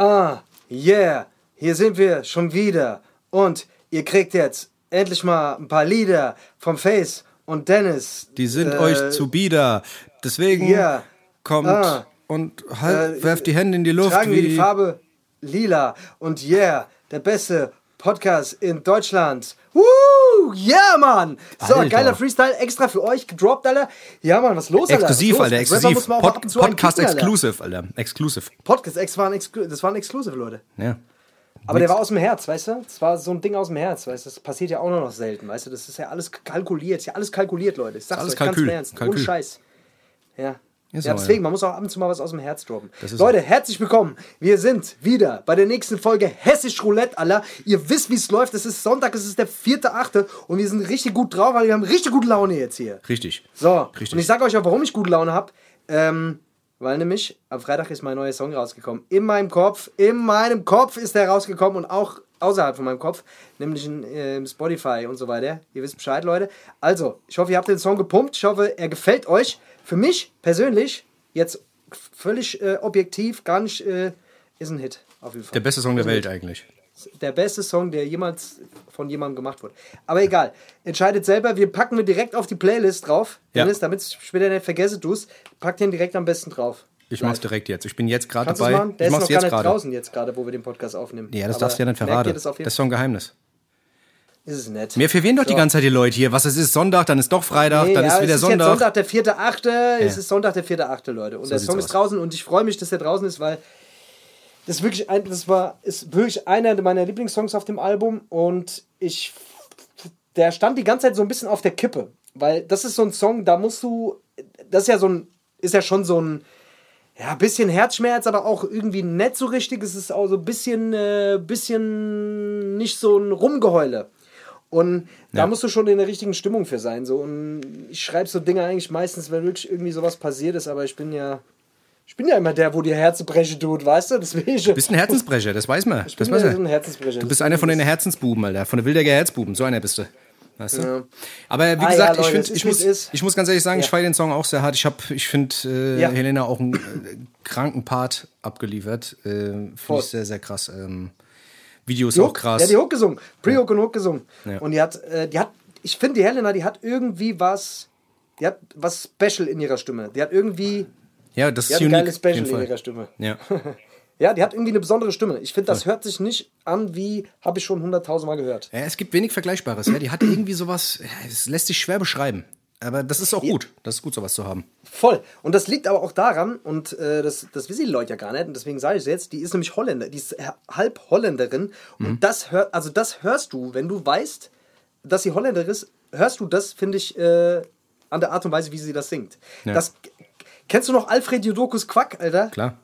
Ah, yeah, hier sind wir schon wieder. Und ihr kriegt jetzt endlich mal ein paar Lieder vom Face und Dennis. Die sind Äh, euch zu bieder. Deswegen ja. kommt Ah. und halt, Äh, werft die Hände in die Luft. Tragen wir die wie- Farbe lila. Und yeah, der beste Podcast in Deutschland. Woo! Yeah, Mann! So, Alter. geiler Freestyle extra für euch gedroppt, Alter. Ja, Mann, was ist los, Alter? Exklusiv, Alter, los? Rapper exklusiv. Pod Podcast kicken, Alter. Exclusive, Alter. Exclusive. Podcast das war ein Exclusive, Leute. Ja. Aber der war aus dem Herz, weißt du? Das war so ein Ding aus dem Herz, weißt du? Das passiert ja auch nur noch selten, weißt du? Das ist ja alles kalkuliert, ist ja alles kalkuliert, Leute. Ich sag's Alles euch ganz Kalkül, im Ernst. Kalkül. Ohne Scheiß. Ja. Ist ja, deswegen, ja. man muss auch ab und zu mal was aus dem Herz droppen. Leute, herzlich willkommen. Wir sind wieder bei der nächsten Folge Hessisch Roulette, Alter. Ihr wisst, wie es läuft. Es ist Sonntag, es ist der 4.8. und wir sind richtig gut drauf, weil wir haben richtig gute Laune jetzt hier. Richtig. So, Richtig. und ich sage euch auch, warum ich gute Laune habe. Ähm, weil nämlich am Freitag ist mein neuer Song rausgekommen. In meinem Kopf, in meinem Kopf ist der rausgekommen und auch außerhalb von meinem Kopf, nämlich in ähm, Spotify und so weiter. Ihr wisst Bescheid, Leute. Also, ich hoffe, ihr habt den Song gepumpt. Ich hoffe, er gefällt euch. Für mich persönlich, jetzt völlig äh, objektiv, gar nicht, äh, ist ein Hit. Auf jeden Fall Der beste Song der Welt eigentlich. Der beste Song, der jemals von jemandem gemacht wurde. Aber egal, entscheidet selber. Wir packen wir direkt auf die Playlist drauf, Ja. Dennis, damit ich später nicht vergesse, du es. Pack den direkt am besten drauf. Ich mach's direkt jetzt. Ich bin jetzt gerade dabei. machen? Der Ich ist noch mach's gar jetzt nicht gerade. draußen jetzt gerade, wo wir den Podcast aufnehmen. Ja, das Aber darfst du ja ihr verraten. Das, Das ist so ein Geheimnis. ist es nett. Mir verwirren doch die So. ganze Zeit die Leute hier. Was es ist Sonntag, dann ist doch Freitag, Nee, dann ja, ist wieder es ist Sonntag. Jetzt Sonntag, der 4.8. Es ist Sonntag, der 4.8. Leute. Und der sieht's Song ist aus. draußen und ich freue mich, dass der draußen ist, weil das ist wirklich ein, das war, ist wirklich einer meiner Lieblingssongs auf dem Album und ich, der stand die ganze Zeit so ein bisschen auf der Kippe, weil das ist so ein Song, da musst du, das ist ja so ein, ist ja schon so ein, ja, bisschen Herzschmerz, aber auch irgendwie nicht so richtig. Es ist auch so ein bisschen, äh, bisschen nicht so ein Rumgeheule. Und da Ja. musst du schon in der richtigen Stimmung für sein. So. Und ich schreibe so Dinge eigentlich meistens, wenn wirklich irgendwie sowas passiert ist, aber ich bin ja. Ich bin ja immer der, wo Herze brechen tut, weißt du? Deswegen. Du bist ein Herzensbrecher, das weiß man. ich Das bin weiß ja so ein er. Herzensbrecher. Du bist einer von den Herzensbuben, Alter. Von den Wildecker Herzbuben. So einer bist du. Weißt du? Ja. Aber wie Ah, gesagt, ja, ich, find, ich, muss, ist. ich muss ganz ehrlich sagen, ich Ja. feiere den Song auch sehr hart. Ich, hab- ich finde äh. Helena auch einen äh, kranken Part abgeliefert. Äh, finde ich sehr, sehr krass. Ähm, Video ist Die auch Hook, krass. Ja, die Hook gesungen. Pre-Hook und Hook gesungen. Und die hat, äh, die hat, ich finde, die Helena, die hat irgendwie was, die hat was Special in ihrer Stimme. Die hat irgendwie, ja, das die ist hat unique. geiles auf Special in ihrer Stimme. Ja. Ja, die hat irgendwie eine besondere Stimme. Ich finde, das hört sich nicht an wie, habe ich schon hunderttausendmal gehört. ja, es gibt wenig Vergleichbares. Ja. Die hat irgendwie sowas, es lässt sich schwer beschreiben. Aber das ist auch gut. Das ist gut, sowas zu haben. Voll. Und das liegt aber auch daran, und äh, das, das wissen die Leute ja gar nicht, und deswegen sage ich es jetzt, die ist nämlich Holländer, die ist halb Holländerin. Und Mhm. das hört, also das hörst du, wenn du weißt, dass sie Holländer ist, hörst du das, finde ich, äh, an der Art und Weise, wie sie das singt. Ja. Das, kennst du noch Alfred Jodokus Quack, Alter? Klar.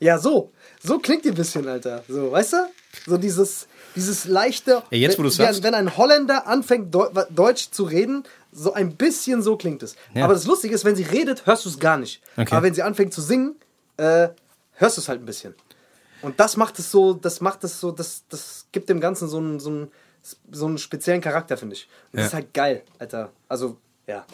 Ja, so. So klingt die ein bisschen, Alter. So, weißt du? So dieses, dieses leichte. Ja, jetzt, wo wenn, du's wenn- sagst. Wenn ein Holländer anfängt, Deu Deutsch zu reden, so ein bisschen so klingt es. Ja. Aber das Lustige ist, wenn sie redet, hörst du es gar nicht. Okay. Aber wenn sie anfängt zu singen, äh, hörst du es halt ein bisschen. Und das macht es so, das macht es so, das, das gibt dem Ganzen so einen, so einen, so einen speziellen Charakter, finde ich. Und das Ja. ist halt geil, Alter. Also, ja.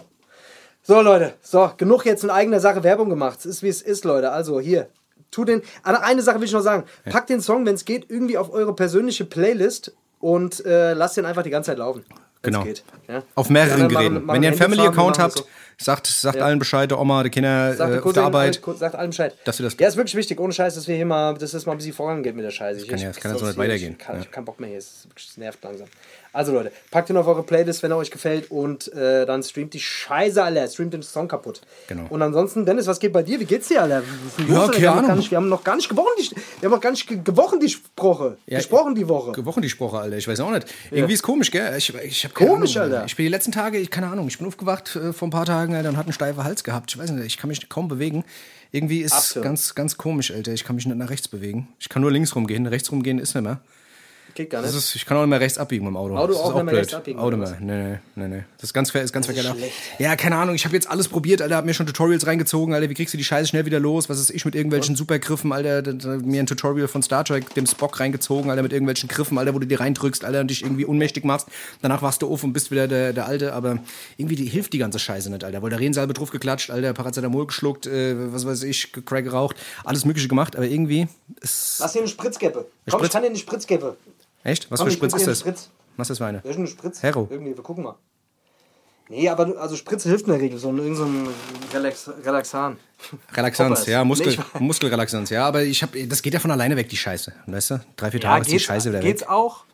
So, Leute, so, genug jetzt in eigener Sache Werbung gemacht. Es ist wie es ist, Leute. Also, hier, tu den. Eine Sache will ich noch sagen. Packt den Song, wenn es geht, irgendwie auf eure persönliche Playlist und äh, lasst den einfach die ganze Zeit laufen. Genau. Geht. Ja? Auf mehreren anderen Geräten. machen- machen Wenn ihr einen Family-Account habt, sagt, sagt Ja. allen Bescheid, der Oma, die Kinder Sagt, äh, auf der Arbeit. alles- sagt allen Bescheid. Dass wir das- ja, ist wirklich wichtig. Ohne Scheiß, dass wir hier mal, dass das mal ein bisschen vorangeht mit der Scheiße. Ich, kann ja- ich- das kann ja so nicht weitergehen. Ich, kann, Ja. ich hab keinen Bock mehr hier. Es nervt langsam. Also Leute, packt ihn auf eure Playlist, wenn er euch gefällt und äh, dann streamt die Scheiße, Alter. Streamt den Song kaputt. Genau. Und ansonsten, Dennis, was geht bei dir? Wie geht's dir, denn Ja, keine wir, haben noch Ahnung. gar nicht, wir haben noch gar nicht gewonnen. Die, wir haben noch gar nicht ge gewochen die Sprache. Ja, gesprochen die Woche. Wochen die Sprache, Alter. Ich weiß auch nicht. Irgendwie ist komisch, gell? Ich, ich hab Komisch, Ahnung, Alter. Ich bin die letzten Tage, ich keine Ahnung, ich bin aufgewacht äh, vor ein paar Tagen, Alter, und hatte einen steifen Hals gehabt. Ich weiß nicht, ich kann mich kaum bewegen. Irgendwie ist Absurd. ganz, ganz komisch, Alter. Ich kann mich nicht nach rechts bewegen. Ich kann nur links rumgehen, rechts rumgehen ist nicht mehr. Geht gar Das nicht. ist, ich kann auch nicht mehr rechts abbiegen mit dem Auto. Auto das ist auch nicht mehr rechts abbiegen, Auto mehr. Nee, nee, nee, nee. Das ist ganz, ist ganz ist verkehrt. schlecht. Ja, keine Ahnung. Ich habe jetzt alles probiert, Alter. Hab mir schon Tutorials reingezogen, Alter. Wie kriegst du die Scheiße schnell wieder los? Was ist ich mit irgendwelchen Supergriffen, Alter? Mir ein Tutorial von Star Trek, dem Spock reingezogen, Alter, mit irgendwelchen Griffen, Alter, wo du die reindrückst, Alter, und dich irgendwie ohnmächtig machst. Danach wachst du auf und bist wieder der, der Alte. Aber irgendwie die, hilft die ganze Scheiße nicht, Alter. Voltarensalbe drauf geklatscht, Alter, Paracetamol geschluckt, äh, was weiß ich, Crack geraucht, alles Mögliche gemacht. Aber irgendwie ist. Lass dir eine Spritzgeppe. Komm, Spritz- ich kann dir eine Spritzgeppe. Echt? Was Komm, für Spritz ist das? Spritz. Was ist das für eine? Das ist eine Spritz. Hero. Irgendwie, wir gucken mal. Nee, aber also Spritze hilft in der Regel. So ein, irgend so ein Relax, Relaxan. Relaxanz, ja, Muskel, Nee, Muskelrelaxanz, ja, aber ich hab, das geht ja von alleine weg, die Scheiße. Weißt du? Drei, vier Ja, Tage ist die geht's, Scheiße wieder geht's weg. auch.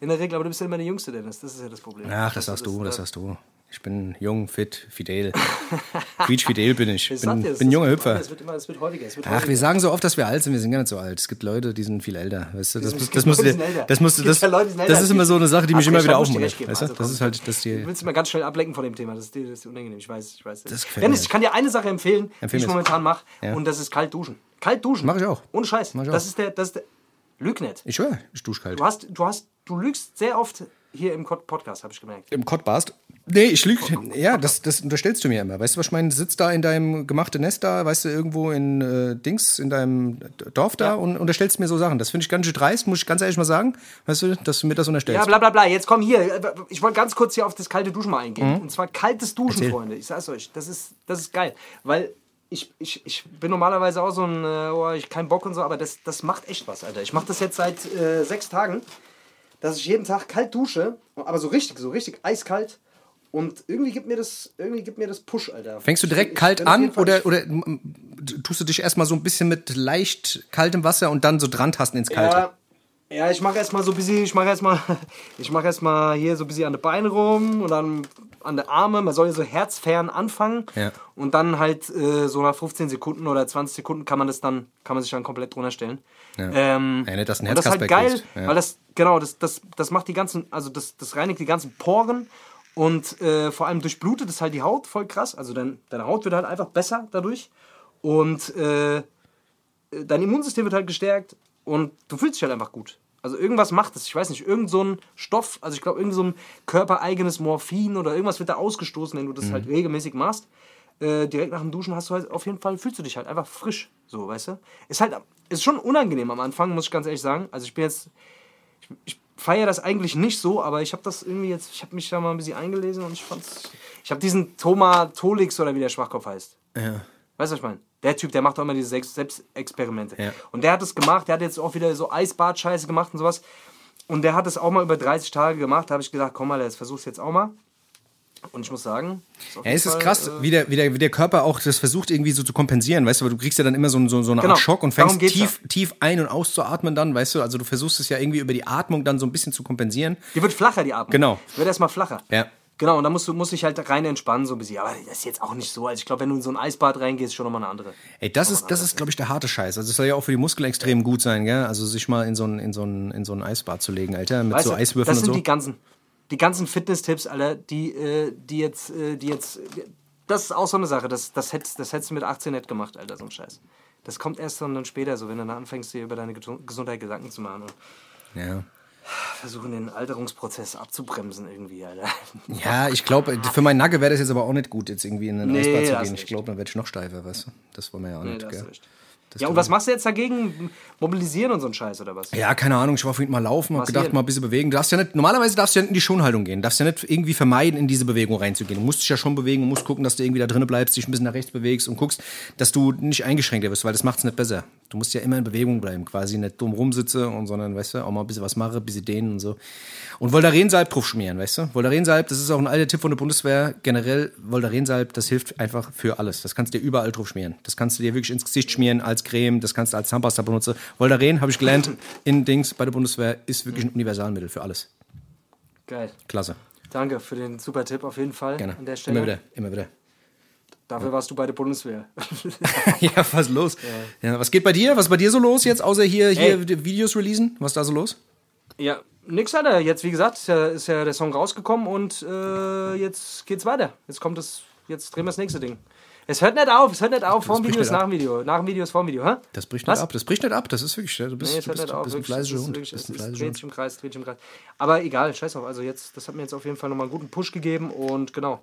In der Regel, aber du bist ja immer der Jüngste, Dennis. Das ist ja das Problem. Ach, das sagst du, das äh, sagst du. Ich bin jung, fit, fidel. Quietsch fidel bin ich. Ich Bin, das bin junger Hüpfer. Es wird immer, es wird häufiger. Es wird Ach, häufiger. wir sagen so oft, dass wir alt sind, wir sind gar nicht so alt. Es gibt Leute, die sind viel älter. Weißt du, das, das, das musst du das musst du, das, das ist immer so eine Sache, die mich Hast immer wieder aufmuntert. Weißt du? Also, Das ist halt, das Du die, willst immer ganz schnell ablenken von dem Thema. Das ist, das ist unangenehm. Ich weiß, ich weiß. Das Dennis, ich kann dir eine Sache empfehlen, Empfehl die ich momentan mache. Ja. Und das ist kalt duschen. Kalt duschen. Mach ich auch. Ohne Scheiß. Mach ich Das auch. ist der, das ist der. Lüg nicht. ich schwöre, ich dusche kalt. Du hast, du hast, du lügst sehr oft hier im Pod- Podcast, habe ich gemerkt. Im Kottbast? Nee, ich lüge. Ja, das, das unterstellst du mir immer. Weißt du, was ich meine? Sitzt da in deinem gemachten Nest da, weißt du, irgendwo in äh, Dings, in deinem Dorf da Ja. und unterstellst mir so Sachen. Das finde ich ganz schön dreist, muss ich ganz ehrlich mal sagen. Weißt du, dass du mir das unterstellst. Ja, bla bla bla. Jetzt komm hier. Ich wollte ganz kurz hier auf das kalte Duschen mal eingehen. Und zwar kaltes Duschen, Mhm. Erzähl. Freunde. Ich sag's euch, das ist, das ist geil. Weil ich, ich, ich bin normalerweise auch so ein, äh, oh, ich keinen Bock und so, aber das, das macht echt was, Alter. Ich mache das jetzt seit äh, sechs Tagen, dass ich jeden Tag kalt dusche, aber so richtig, so richtig eiskalt. Und irgendwie gibt mir das, irgendwie gibt mir das Push, Alter. Fängst du direkt ich kalt an oder, oder tust du dich erstmal so ein bisschen mit leicht kaltem Wasser und dann so dran tasten ins Kalte? Ja, ja ich mache erstmal so ein bisschen, ich mache erstmal, ich mache erstmal hier so ein bisschen an den Beinen rum und dann an der Arme. Man soll ja so herzfern anfangen Ja. und dann halt äh, so nach 15 Sekunden oder 20 Sekunden kann man das dann, kann man sich dann komplett drunter stellen. Ja. Ähm, du einen und das ist halt geil. Ja. weil das, genau, das, das, das macht die ganzen, also das, das reinigt die ganzen Poren und äh, vor allem durchblutet es halt die Haut voll krass. Also dein, deine Haut wird halt einfach besser dadurch und äh, dein Immunsystem wird halt gestärkt und du fühlst dich halt einfach gut. Also irgendwas macht es. Ich weiß nicht, irgend so ein Stoff, also ich glaube, irgend so ein körpereigenes Morphin oder irgendwas wird da ausgestoßen, wenn du das Mhm. halt regelmäßig machst. Äh, direkt nach dem Duschen hast du halt auf jeden Fall, fühlst du dich halt einfach frisch. So, weißt du? Ist halt, ist schon unangenehm am Anfang, muss ich ganz ehrlich sagen. Also ich bin jetzt, ich, ich feiere das eigentlich nicht so, aber ich habe das irgendwie jetzt, ich habe mich da mal ein bisschen eingelesen und ich fand's, ich habe diesen Thomas Tolix oder wie der Schwachkopf heißt. Ja. Weißt du, was ich meine? Der Typ, der macht auch immer diese Selbst- Selbstexperimente. Ja. Und der hat es gemacht, der hat jetzt auch wieder so Eisbad-Scheiße gemacht und sowas. Und der hat es auch mal über 30 Tage gemacht. Da habe ich gesagt, komm mal, das versuch's jetzt auch mal. Und ich muss sagen, auf Ja, es ist Fall, krass, äh, wie der, wie, der, wie der Körper auch das versucht irgendwie so zu kompensieren, weißt du, weil du kriegst ja dann immer so, so, so eine Genau, Art Schock und fängst tief, tief ein- und auszuatmen dann, weißt du, also du versuchst es ja irgendwie über die Atmung dann so ein bisschen zu kompensieren. die wird flacher, die Atmung. Genau. Die wird erstmal flacher. Ja. Genau, und da musst du musst dich halt rein entspannen, so ein bisschen. Aber das ist jetzt auch nicht so. Also ich glaube, wenn du in so ein Eisbad reingehst, ist schon nochmal eine andere. Ey, das ist, das ist, glaube ich, der harte Scheiß. Also es soll ja auch für die Muskeln extrem gut sein, gell? Also sich mal in so ein, in so ein, in so ein Eisbad zu legen, Alter, mit Weißt so du, Eiswürfeln das sind und so. die ganzen, die ganzen Fitness-Tipps, Alter, die, äh, die jetzt, äh, die jetzt, das ist auch so eine Sache, das, das, hättest, das hättest du mit 18 nicht gemacht, Alter, so ein Scheiß. Das kommt erst dann später, so wenn du dann anfängst, dir über deine Gesu- Gesundheit Gedanken zu machen und Ja. versuchen, den Alterungsprozess abzubremsen irgendwie, Alter. Ja, ich glaube, für meinen Nacken wäre das jetzt aber auch nicht gut, jetzt irgendwie in ein Nee, Eisbad zu gehen. Ich glaube, dann werde ich noch steifer, weißt du? Das wollen wir ja auch Nee, nicht, gell? du recht. Das Ja, und was machst du jetzt dagegen? Mobilisieren und so ein Scheiß oder was? Ja, keine Ahnung, ich war vorhin mal laufen, hab gedacht, mal ein bisschen bewegen. Du darfst ja nicht, normalerweise darfst du ja nicht in die Schonhaltung gehen. Du darfst ja nicht irgendwie vermeiden, in diese Bewegung reinzugehen. Du musst dich ja schon bewegen und musst gucken, dass du irgendwie da drinnen bleibst, dich ein bisschen nach rechts bewegst und guckst, dass du nicht eingeschränkt wirst, weil das macht's nicht besser. Du musst ja immer in Bewegung bleiben, quasi nicht dumm rumsitze und sondern, weißt du, auch mal ein bisschen was mache, ein bisschen dehnen und so. Und Voltarensalb drauf schmieren, weißt du? Voltarensalb, das ist auch ein alter Tipp von der Bundeswehr. Generell, Voltarensalb, das hilft einfach für alles. Das kannst du dir überall drauf schmieren. Das kannst du dir wirklich ins Gesicht schmieren, als Creme, das kannst du als Zahnpasta benutzen. Voltaren, habe ich gelernt, in Dings bei der Bundeswehr, ist wirklich ein Universalmittel für alles. Geil. Klasse. Danke für den super Tipp auf jeden Fall Gerne. an der Stelle. Immer wieder, immer wieder. Dafür warst du bei der Bundeswehr. ja, was los? Ja. was geht bei dir? Was ist bei dir so los jetzt, außer hier, hier Ey. Videos releasen? Was ist da so los? Ja, nix hat er. Jetzt, wie gesagt, ist ja, ist ja der Song rausgekommen und äh, jetzt geht's weiter. Jetzt kommt das, jetzt drehen wir das nächste Ding. Es hört nicht auf, es hört nicht auf. Vor dem Video ist nach dem Video. Nach dem Video ist vor dem Video, hä? Das bricht Was? nicht ab. Das bricht nicht ab. Das ist wirklich. Du bist, Nee, du bist, nicht auf. bist ein fleißiger Hund. wirklich- Bist ein fleißiger Hund. im Kreis, dreht sich im Kreis. Aber egal, scheiß drauf. Also jetzt, das hat mir jetzt auf jeden Fall nochmal einen guten Push gegeben und genau.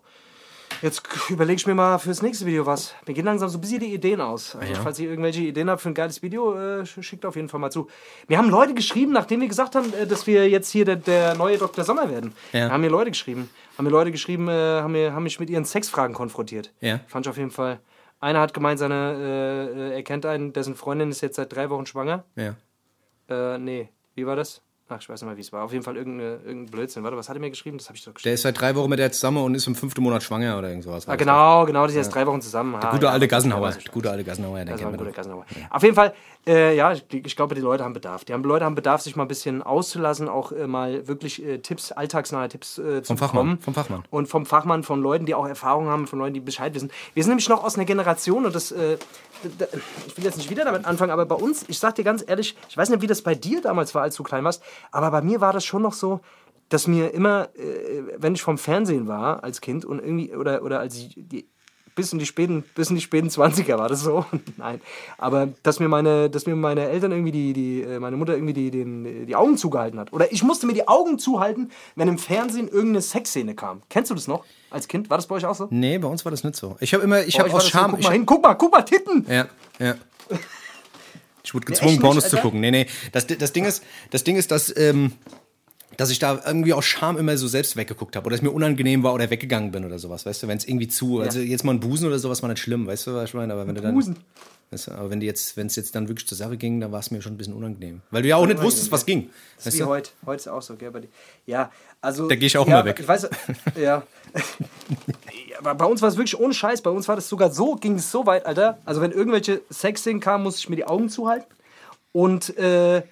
Jetzt überlege ich mir mal fürs nächste Video was. Mir gehen langsam so ein bisschen die Ideen aus. Also, Ja. falls ihr irgendwelche Ideen habt für ein geiles Video, äh, sch- schickt auf jeden Fall mal zu. Mir haben Leute geschrieben, nachdem wir gesagt haben, äh, dass wir jetzt hier der, der neue Dr. Sommer werden. Ja. Haben mir Leute geschrieben. Haben mir Leute geschrieben, äh, haben, mir, haben mich mit ihren Sexfragen konfrontiert. Ja. Fand ich auf jeden Fall. Einer hat gemeint, seine, äh, äh, er kennt einen, dessen Freundin ist jetzt seit drei Wochen schwanger. Ja. Äh, nee. Wie war das? Ach, ich weiß nicht mal, wie es war. Auf jeden Fall irgendein Blödsinn. Warte, was hat er mir geschrieben? Das habe ich doch geschrieben. Der ist seit drei Wochen mit der zusammen und ist im fünften Monat schwanger oder irgend sowas. Ah, genau, genau, die sind jetzt drei Wochen zusammen. Ah, Gute ja, alte Gassenhauer. ich. Gute alte Gassenhauer. Der Das war ein guter. Gassenhauer. Auf jeden Fall, äh, ja, ich, ich glaube, die Leute haben Bedarf. Die haben, Leute haben Bedarf, sich mal ein bisschen auszulassen, auch äh, mal wirklich äh, Tipps, alltagsnahe Tipps äh, zu Vom Fachmann, bekommen. vom Fachmann. Und vom Fachmann, von Leuten, die auch Erfahrung haben, von Leuten, die Bescheid wissen. Wir sind nämlich noch aus einer Generation und das, äh, d- d- ich will jetzt nicht wieder damit anfangen, aber bei uns, ich sag dir ganz ehrlich, ich weiß nicht, wie das bei dir damals war, als du klein warst, aber bei mir war das schon noch so, dass mir immer, äh, wenn ich vom Fernsehen war als Kind und irgendwie, oder, oder als bis in die späten, bis in die späten 20er war das so. Nein. Aber dass mir meine, dass mir meine Eltern irgendwie die, die, äh, meine Mutter irgendwie die, den, die Augen zugehalten hat. Oder ich musste mir die Augen zuhalten, wenn im Fernsehen irgendeine Sexszene kam. Kennst du das noch als Kind? War das bei euch auch so? Nee, bei uns war das nicht so. Ich habe immer, ich habe aus das so, Scham. guck mal hin, guck mal, guck mal, Titten! Ja, ja. Ich wurde gezwungen, nicht, Pornos zu gucken. Nee, nee. Das, das, Ding ist, das Ding ist, dass, ähm, dass ich da irgendwie aus Scham immer so selbst weggeguckt habe oder es mir unangenehm war oder weggegangen bin oder sowas, weißt du, wenn es irgendwie zu, also jetzt mal ein Busen oder sowas war nicht schlimm, weißt du, was ich meine, aber wenn du dann, Busen? weißt du, aber wenn die jetzt, wenn es jetzt dann wirklich zur Sache ging, dann war es mir schon ein bisschen unangenehm, weil du ja auch nicht wusstest, was ging, Das ist wie du? heute. Heute ist auch so, gell? Bei dir. Ja, also. Da geh ich auch ja, immer weg. Ich weiß, ja. Ja, bei uns war es wirklich ohne Scheiß. Bei uns war das sogar so, ging es so weit, Alter. Also, wenn irgendwelche Sexszenen kamen, musste ich mir die Augen zuhalten. Und äh,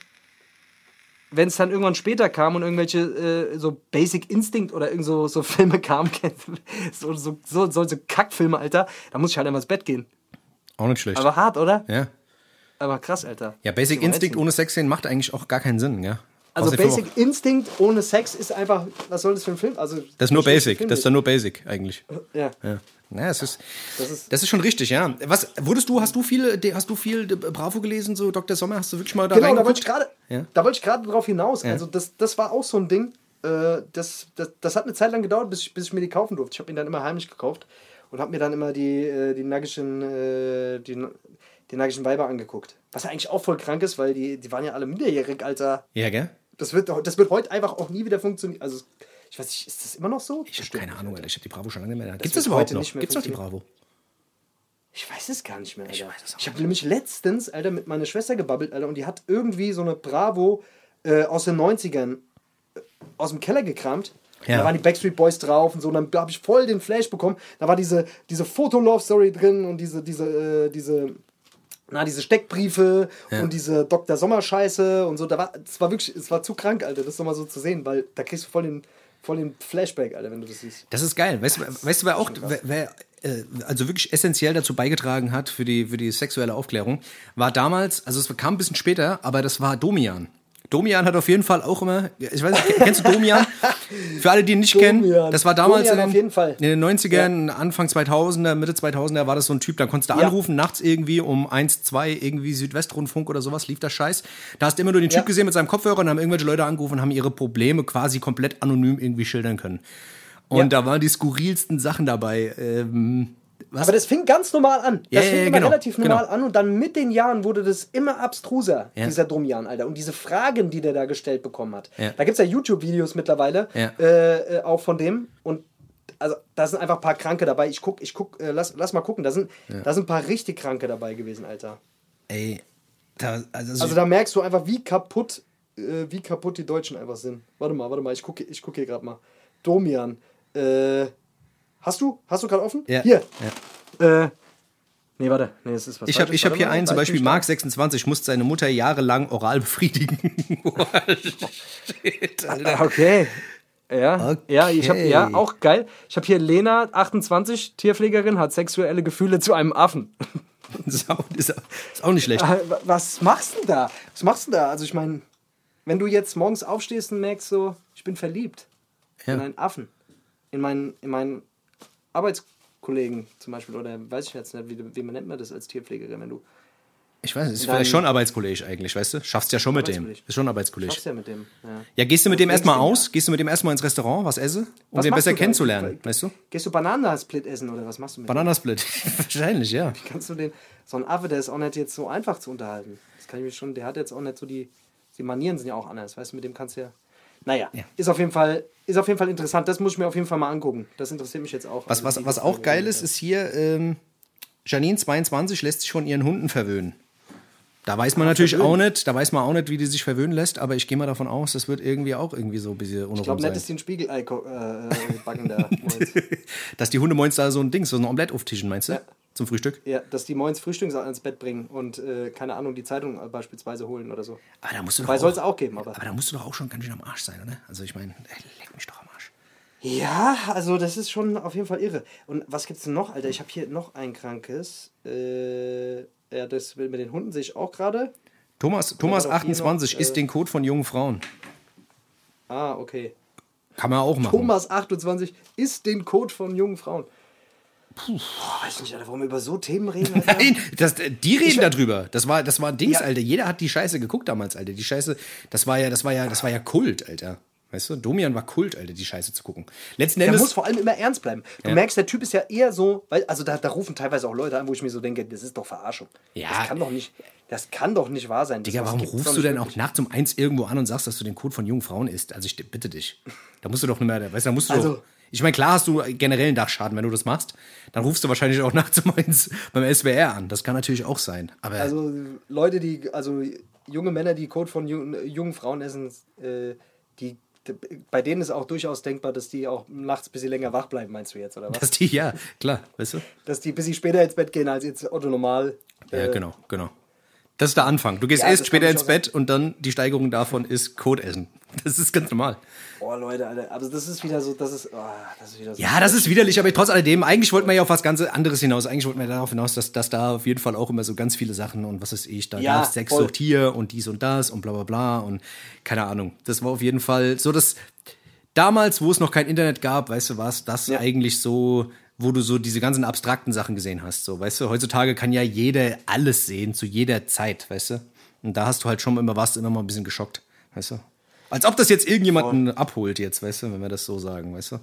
wenn es dann irgendwann später kam und irgendwelche äh, so Basic Instinct oder irgend so, so Filme kamen, so, so, so, so, so Kackfilme, Alter, da muss ich halt immer ins Bett gehen. Auch nicht schlecht. Aber hart, oder? ja. Aber krass, Alter. Ja, Basic Instinct ohne Sexszenen macht eigentlich auch gar keinen Sinn, ja. Also Außer Basic Instinct ohne Sex ist einfach, was soll das für ein Film? Also Das ist nur Basic, das ist dann nur Basic eigentlich. Ja. Ja. Ja, es ist, Das das ist- ist, schon richtig, ja. Was wurdest du, hast du viel, hast du viel Bravo gelesen, so Dr. Sommer? Hast du wirklich mal da Genau, da wollte ich gerade, Ja. da wollte ich gerade drauf hinaus. Also das, das war auch so ein Ding. Äh, das, das, das hat eine Zeit lang gedauert, bis ich, bis ich mir die kaufen durfte. Ich habe ihn dann immer heimlich gekauft und habe mir dann immer die, äh, die nackischen, äh, die, die nackischen Weiber angeguckt. Was ja eigentlich auch voll krank ist, weil die, die waren ja alle minderjährig, Alter. Ja, gell? Das wird, das wird heute einfach auch nie wieder funktionieren. Also ich weiß nicht, ist das immer noch so? Ich habe keine Ahnung, Alter. Ich habe die Bravo schon lange mehr. Gibt es das überhaupt heute noch? nicht mehr Gibt es noch die. Bravo? Ich weiß es gar nicht mehr, Alter. Ich, weiß ich habe nämlich letztens, Alter, mit meiner Schwester gebabbelt, Alter, und die hat irgendwie so eine Bravo äh, aus den 90ern äh, aus dem Keller gekramt. Ja. Da waren die Backstreet Boys drauf und so, und dann habe ich voll den Flash bekommen. Da war diese, diese Foto-Love-Story drin und diese, diese, äh, diese, na, diese Steckbriefe und diese Dr. Sommer-Scheiße und so. Da war, es war wirklich, es war zu krank, Alter, das nochmal so zu sehen, weil da kriegst du voll den, voll den Flashback, Alter, wenn du das siehst. Das ist geil. Weißt du, weißt du wer auch, wer, wer äh, also wirklich essentiell dazu beigetragen hat für die, für die sexuelle Aufklärung, war damals, also es kam ein bisschen später, aber das war Domian. Domian hat auf jeden Fall auch immer, ich weiß nicht, kennst du Domian? Für alle, die ihn nicht kennen, Domian. das war damals Domian in, den- auf jeden Fall. in den 90ern, Anfang 2000er, Mitte 2000er war das so ein Typ, da konntest du Ja. anrufen, nachts irgendwie um 1, 2, irgendwie Südwestrundfunk oder sowas, lief das Scheiß. Da hast du immer nur den Typ Ja. gesehen mit seinem Kopfhörer und haben irgendwelche Leute angerufen und haben ihre Probleme quasi komplett anonym irgendwie schildern können. Und Ja. da waren die skurrilsten Sachen dabei. Ähm, was? Aber das fing ganz normal an. Das Ja, fing ja, immer genau, relativ normal genau. an und dann mit den Jahren wurde das immer abstruser, Ja. dieser Domian, Alter. Und diese Fragen, die der da gestellt bekommen hat. Da gibt es ja YouTube-Videos mittlerweile, äh, äh, auch von dem. Und also da sind einfach ein paar Kranke dabei. Ich guck, ich guck, äh, lass, lass mal gucken. Da sind, da sind ein paar richtig Kranke dabei gewesen, Alter. Ey, da, also, Also da merkst du einfach, wie kaputt, äh, wie kaputt die Deutschen einfach sind. Warte mal, warte mal, ich gucke ich guck hier gerade mal. Domian. Äh, hast du? Hast du gerade offen? Ja. Hier. Äh, nee, warte. Nee, es ist was ich habe hab hier einen, zum Beispiel bin ich da? Mark 26, musste seine Mutter jahrelang oral befriedigen. Shit, Alter. Okay. Ja, ja, ich Okay. ja auch geil. Ich habe hier Lena 28 Tierpflegerin hat sexuelle Gefühle zu einem Affen. Das ist auch, ist auch- nicht schlecht. Wa- Was machst du denn da? Was machst du denn da? Also ich meine, wenn du jetzt morgens aufstehst und merkst so, ich bin verliebt Ja. in einen Affen, in meinen in meinen Arbeitskollegen zum Beispiel, oder weiß ich jetzt nicht, wie, wie man nennt man das als Tierpflegerin, wenn du Ich weiß nicht, ist vielleicht schon Arbeitskollege eigentlich, weißt du? Schaffst ja schon mit dem. Ist schon Arbeitskollege. schaffst ja mit dem. Ja. Ja, gehst du mit dem erstmal aus? Gehst du mit dem erstmal ins Restaurant, was esse? Um Was den besser kennenzulernen, weißt du? Gehst du Bananensplit essen oder was machst du mit dem? Bananasplit. Wahrscheinlich, ja. Kannst du den, so ein Affe, der ist auch nicht jetzt so einfach zu unterhalten. Das kann ich mir schon, der hat jetzt auch nicht so die, die Manieren sind ja auch anders, weißt du, mit dem kannst du ja. Naja, Ja. ist auf jeden Fall, ist auf jeden Fall interessant. Das muss ich mir auf jeden Fall mal angucken. Das interessiert mich jetzt auch. Was, Also, was, was auch geil ist, ist hier, ähm, Janine 22 lässt sich von ihren Hunden verwöhnen. Da weiß man natürlich verwöhnen. auch nicht, da weiß man auch nicht, wie die sich verwöhnen lässt, aber ich gehe mal davon aus, das wird irgendwie auch irgendwie so ein bisschen Ich unruhig glaube nicht, sein. dass die ein Spiegelei äh, äh, backen da. Dass die Hunde morgens da so ein Ding, so ein Omelett auftischen, meinst du? Ja. Zum Frühstück? ja, dass die morgens Frühstück ins Bett bringen und, äh, keine Ahnung, die Zeitung beispielsweise holen oder so. Aber da musst du doch Weil auch, soll es auch geben, aber. aber da musst du doch auch schon ganz schön am Arsch sein, oder? Also ich meine, leck mich doch am Arsch. Ja, also das ist schon auf jeden Fall irre. Und was gibt's denn noch, Alter? Ich habe hier noch ein krankes. Äh, ja, das mit den Hunden sehe ich auch gerade. Thomas, Thomas war doch hier 28 noch, ist äh, den Code von jungen Frauen. Ah, okay. Kann man auch machen. Thomas 28 ist den Code von jungen Frauen. Puh, weiß nicht, Alter, warum wir über so Themen reden, Alter. Nein, das, die reden Ich- darüber. Das war, das war Dings, Ja. Alter. Jeder hat die Scheiße geguckt damals, Alter. Die Scheiße, das war ja, das war ja, das war ja Kult, Alter. Weißt du, Domian war Kult, Alter, die Scheiße zu gucken. Letzten Der Endes. muss vor allem immer ernst bleiben. Du Ja. merkst, der Typ ist ja eher so, weil, also da, da rufen teilweise auch Leute an, wo ich mir so denke, das ist doch Verarschung. Ja. Das kann doch nicht, das kann doch nicht wahr sein. Das- Digga, warum rufst du denn auch wirklich. nachts um eins irgendwo an und sagst, dass du den Code von jungen Frauen isst? Also ich bitte dich. Da musst du doch nicht mehr, weißt du, da musst du Also- doch. Ich meine, klar hast du generell einen Dachschaden, wenn du das machst. Dann rufst du wahrscheinlich auch nachts beim SWR an. Das kann natürlich auch sein. Aber Also Leute, die, also junge Männer, die Code von jungen, jungen Frauen essen, äh, die, bei denen ist auch durchaus denkbar, dass die auch nachts ein bisschen länger wach bleiben, meinst du jetzt, oder was? dass die, ja, klar, weißt du? Dass die ein bisschen später ins Bett gehen als jetzt Otto normal. Ja, Äh, genau, genau. Das ist der Anfang. Du gehst Ja, erst später ins Bett und dann die Steigerung davon ist Code essen. Das ist ganz normal. Boah, Leute, Alter, also das ist wieder so, das ist, oh, das ist wieder so. Ja, das ist widerlich, aber trotz alledem, eigentlich wollten wir ja auf was ganz anderes hinaus. Eigentlich wollten wir darauf hinaus, dass, dass da auf jeden Fall auch immer so ganz viele Sachen und was weiß ich, da Ja, gab's Sexsucht hier und dies und das und bla bla bla und keine Ahnung. Das war auf jeden Fall so, dass damals, wo es noch kein Internet gab, weißt du was, das Ja. eigentlich so, wo du so diese ganzen abstrakten Sachen gesehen hast. So, weißt du, heutzutage kann ja jeder alles sehen, zu jeder Zeit, weißt du? Und da hast du halt schon immer, warst du immer mal ein bisschen geschockt, weißt du? Als ob das jetzt irgendjemanden abholt jetzt, weißt du, wenn wir das so sagen, weißt du?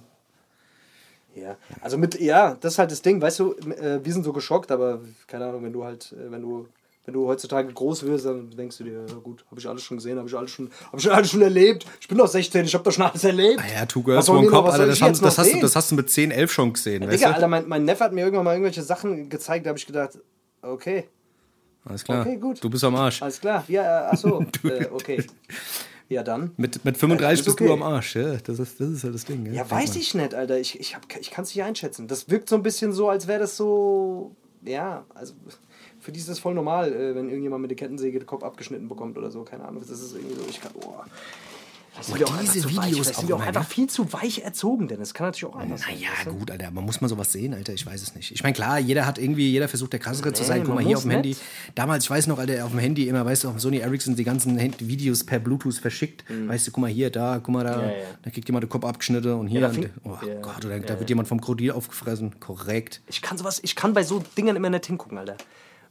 Ja, also mit, ja, das ist halt das Ding, weißt du, äh, wir sind so geschockt, aber keine Ahnung, wenn du halt, äh, wenn du, wenn du heutzutage groß wirst, dann denkst du dir, ja, gut, habe ich alles schon gesehen, habe ich alles schon, habe ich alles schon erlebt. Ich bin doch 16, ich habe doch schon alles erlebt. Ah ja, Two Girls, One soll Alter, das, haben, das, hast du, das hast du mit 10, 11 schon gesehen, weißt Digga, du? Alter, mein, mein Neffe hat mir irgendwann mal irgendwelche Sachen gezeigt, da habe ich gedacht, okay, Alles klar. okay, gut. Du bist am Arsch. alles klar, ja, äh, ach so, äh, okay. Ja, dann. Mit, mit 35 ist bist okay. du am Arsch, ja. Das ist, das ist halt das Ding. Ja, Ja, weiß ich nicht, Alter. Ich, ich, hab- ich kann es nicht einschätzen. Das wirkt so ein bisschen so, als wäre das so. Ja, also für die ist das voll normal, äh, wenn irgendjemand mit der Kettensäge den Kopf abgeschnitten bekommt oder so. Keine Ahnung. Das ist irgendwie so. Ich kann. Oh. Sind wir auch diese zu weich. Videos auch sind wir auch immer, einfach ne? viel zu weich erzogen, denn es kann natürlich auch anders sein. Naja, weißt du? gut, Alter, man muss mal sowas sehen, Alter, ich weiß es nicht. Ich meine, klar, jeder hat irgendwie, jeder versucht der krassere zu Nee, sein. Guck mal hier auf dem Handy. Damals, ich weiß noch, Alter, auf dem Handy immer, weißt du, auf dem Sony Ericsson die ganzen Videos per Bluetooth verschickt. Weißt du, guck mal hier, da, guck mal da, Mhm. Ja, ja. da kriegt jemand den Kopf abgeschnitten und hier, da und, oh Ja, Gott, oder ja, da ja. wird jemand vom Krokodil aufgefressen. Korrekt. Ich kann sowas, ich kann bei so Dingern immer nicht hingucken, Alter.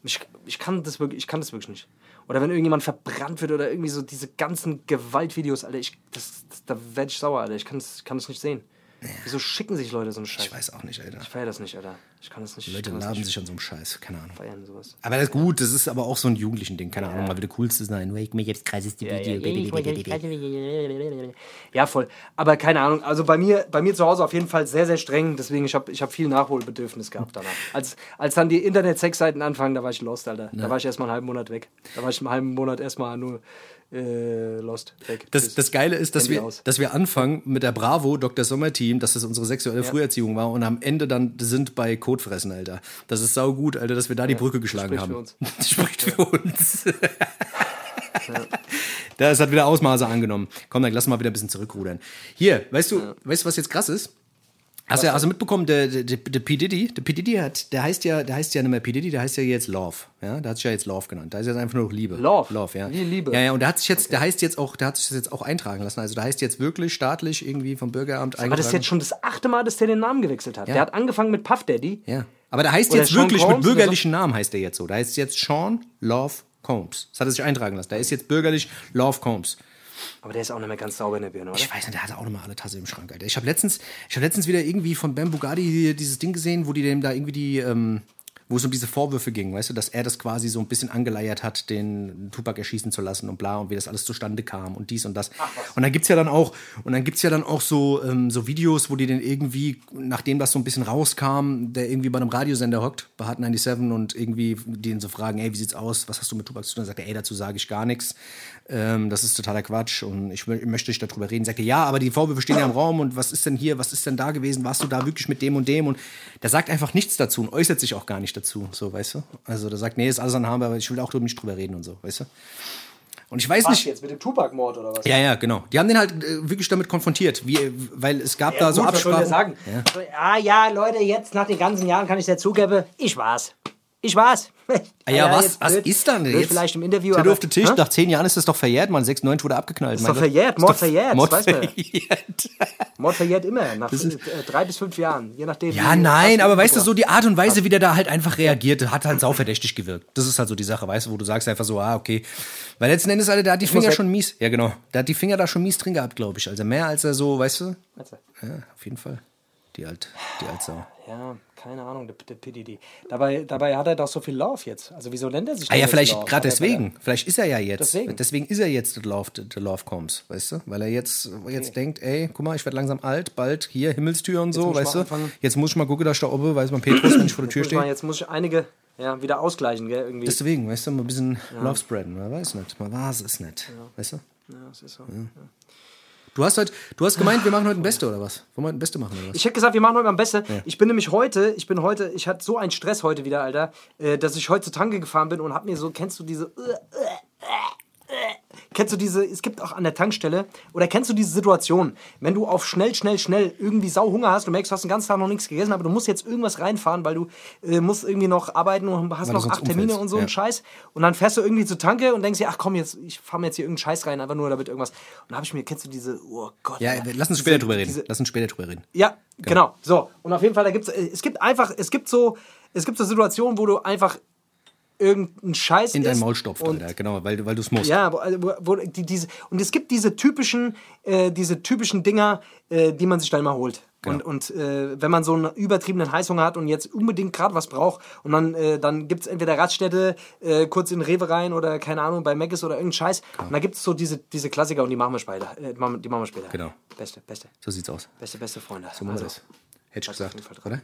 Ich, ich, kann das wirklich, ich kann das wirklich nicht. Oder wenn irgendjemand verbrannt wird oder irgendwie so diese ganzen Gewaltvideos, Alter, ich, das, das, da werde ich sauer, Alter. Ich kann das nicht sehen. Wieso schicken sich Leute so einen Scheiß? Ich weiß auch nicht, Alter. Ich feiere das nicht, Alter. Ich kann das nicht. ich Leute das laden nicht sich an so einem Scheiß, keine Ahnung. feiern, sowas. Aber das ist gut, das ist aber auch so ein jugendlichen Ding, keine Ahnung, mal wieder coolste sein. Wake me jetzt krasseste Video. Ja, voll. Aber keine Ahnung. Also bei mir, bei mir zu Hause auf jeden Fall sehr, sehr streng. Deswegen, ich habe ich hab viel Nachholbedürfnis gehabt danach. Als, als dann die Internet-Sex-Seiten anfangen, da war ich lost, Alter. Da war ich erstmal einen halben Monat weg. Da war ich einen halben Monat erstmal nur äh, lost, weg. Das, das Geile ist, dass Handy wir, aus. dass wir anfangen mit der Bravo Dr. Sommer Team, dass das unsere sexuelle Früherziehung war und am Ende dann sind bei Kotfressen, Alter. Das ist sau gut, Alter, dass wir da die Brücke geschlagen spricht haben. für uns. Das spricht für uns. Das hat wieder Ausmaße angenommen. Komm, dann lass mal wieder ein bisschen zurückrudern. Hier, weißt du, weißt du, was jetzt krass ist? Hast du also mitbekommen, der, der, der, P. Diddy, der P. Diddy hat, der heißt ja, der heißt ja nicht mehr P. Diddy, der heißt ja jetzt Love. Ja, der hat sich ja jetzt Love genannt. Da ist jetzt einfach nur noch Liebe. Love? Love, ja. Wie Liebe? Ja, ja, und der hat sich jetzt, der heißt jetzt auch, der hat sich das jetzt auch eintragen lassen. Also der heißt jetzt wirklich staatlich irgendwie vom Bürgeramt Aber das ist jetzt schon das achte Mal, dass der den Namen gewechselt hat. Der hat angefangen mit Puff Daddy. Ja. Aber der heißt Oder jetzt Sean wirklich Combs mit bürgerlichen Namen heißt der jetzt so. Da heißt jetzt Sean Love Combs. Das hat er sich eintragen lassen. Da ist jetzt bürgerlich Love Combs. Aber der ist auch nicht mehr ganz sauber in der Birne, oder? Ich weiß nicht, der hatte auch nochmal alle Tasse im Schrank, Alter. Ich habe letztens, ich hab letztens wieder irgendwie von Bam Bugatti dieses Ding gesehen, wo die dem da irgendwie die, ähm, wo es um diese Vorwürfe ging, weißt du, dass er das quasi so ein bisschen angeleiert hat, den Tupac erschießen zu lassen und bla und wie das alles zustande kam und dies und das. und dann gibt's ja dann auch, und dann gibt's ja dann auch so, ähm, so Videos, wo die den irgendwie, nachdem das so ein bisschen rauskam, der irgendwie bei einem Radiosender hockt, bei Hot 97 und irgendwie den so fragen, ey, wie sieht's aus, was hast du mit Tupac zu tun? Dann sagt er, ey, dazu sage ich gar nichts. Ähm, das ist totaler Quatsch und ich mö- möchte nicht darüber reden. Sagt er, ja, aber die Vorwürfe stehen ja im Raum und was ist denn hier, was ist denn da gewesen? Warst du da wirklich mit dem und dem? Und der sagt einfach nichts dazu und äußert sich auch gar nicht dazu, so, weißt du? Also der sagt, nee, ist alles an Hammer, aber ich will auch nicht drüber reden und so, weißt du? Und ich weiß Was nicht. jetzt mit dem Tupac-Mord oder was? Ja, ja, genau. Die haben den halt äh, wirklich damit konfrontiert, wie, weil es gab da so Gut, was soll Absprachen. der sagen? So, Ja. ja, Leute, jetzt nach den ganzen Jahren kann ich dir zugeben, ich war's. Ich war's. Ah ja, was, jetzt was blöd. ist dann? Jetzt vielleicht im Interview, auf den Tisch, Hä? nach zehn Jahren ist das doch verjährt, man. 96 wurde abgeknallt. Ist doch verjährt, Ist Mord verjährt, Mord das weiß man. verjährt. Mord verjährt immer, nach äh, drei bis fünf Jahren, je nachdem. Ja, nein, was- aber weißt du, so die Art und Weise, wie der da halt einfach reagiert, hat halt sauverdächtig gewirkt. Das ist halt so die Sache, weißt du, wo du sagst einfach so, ah, okay. Weil letzten Endes, Alter, der hat die Finger schon mies. Ja, genau. Der hat die Finger da schon mies drin gehabt, glaube ich. Also mehr als er so, weißt du? Ja, auf jeden Fall. Die alt, die Altsau. Ja, keine Ahnung, der, der PDD. Dabei, dabei hat er doch so viel Love jetzt. Also wieso nennt er sich Ah ja, vielleicht gerade er- deswegen. Vielleicht ist er ja jetzt. Deswegen. Deswegen, ist er jetzt der Love, Comes, weißt du? Weil er jetzt, jetzt denkt, ey, guck mal, ich werde langsam alt, bald hier Himmelstür und so, weißt du? anfangen. Jetzt muss ich mal gucken, dass ich da oben, weiß man, Petrus, wenn ich vor der Tür stehe. jetzt muss ich einige ja, wieder ausgleichen, gell? Irgendwie. Deswegen, weißt du, mal ein bisschen Love spreaden. Man weiß nicht, man weiß es nicht. Weißt du? ja, das ist so. Du hast heute, du hast gemeint, wir machen heute ein Beste oder was? Wollen wir heute ein Beste machen oder was? Ich hätte gesagt, wir machen heute am besten. Ich bin nämlich heute, ich bin heute, ich hatte so einen Stress heute wieder, Alter, äh, dass ich heute zur Tanke gefahren bin und hab mir so, kennst du diese, äh, kennst du diese, es gibt auch an der Tankstelle, oder kennst du diese Situation, wenn du auf schnell, schnell, schnell irgendwie sau Hunger hast, du merkst, du hast den ganzen Tag noch nichts gegessen, aber du musst jetzt irgendwas reinfahren, weil du äh, musst irgendwie noch arbeiten und hast Weil noch acht Termine umfällst, und so ja. einen Scheiß. Und dann fährst du irgendwie zur Tanke und denkst dir, ach komm, jetzt, ich fahr mir jetzt hier irgendeinen Scheiß rein, einfach nur damit irgendwas. Und dann hab ich mir, kennst du diese, oh Gott. Ja, Alter, lass uns diese- später drüber reden. diese- Lass uns später drüber reden. ja, genau. So. Und auf jeden Fall, da gibt's, äh, es gibt einfach, es gibt so, es gibt so Situationen, wo du einfach irgendeinen Scheiß In dein Maul stopft, und Alter, genau, weil, du- weil du es musst. ja, wo, also, wo, wo die, diese, und es gibt diese typischen, äh, diese typischen Dinger, äh, die man sich dann immer holt. Genau. Und, und äh, wenn man so einen übertriebenen Heißhunger hat und jetzt unbedingt gerade was braucht und dann, äh, dann gibt es entweder Raststätte, äh, kurz in Rewe rein oder keine Ahnung, bei Mc's oder irgendeinen Scheiß. Und da gibt es so diese, diese Klassiker und die machen wir später. Äh, die machen wir später. Genau. Beste, beste, So sieht's aus. beste, beste Freunde. So machen wir das. Hätte ich gesagt, oder?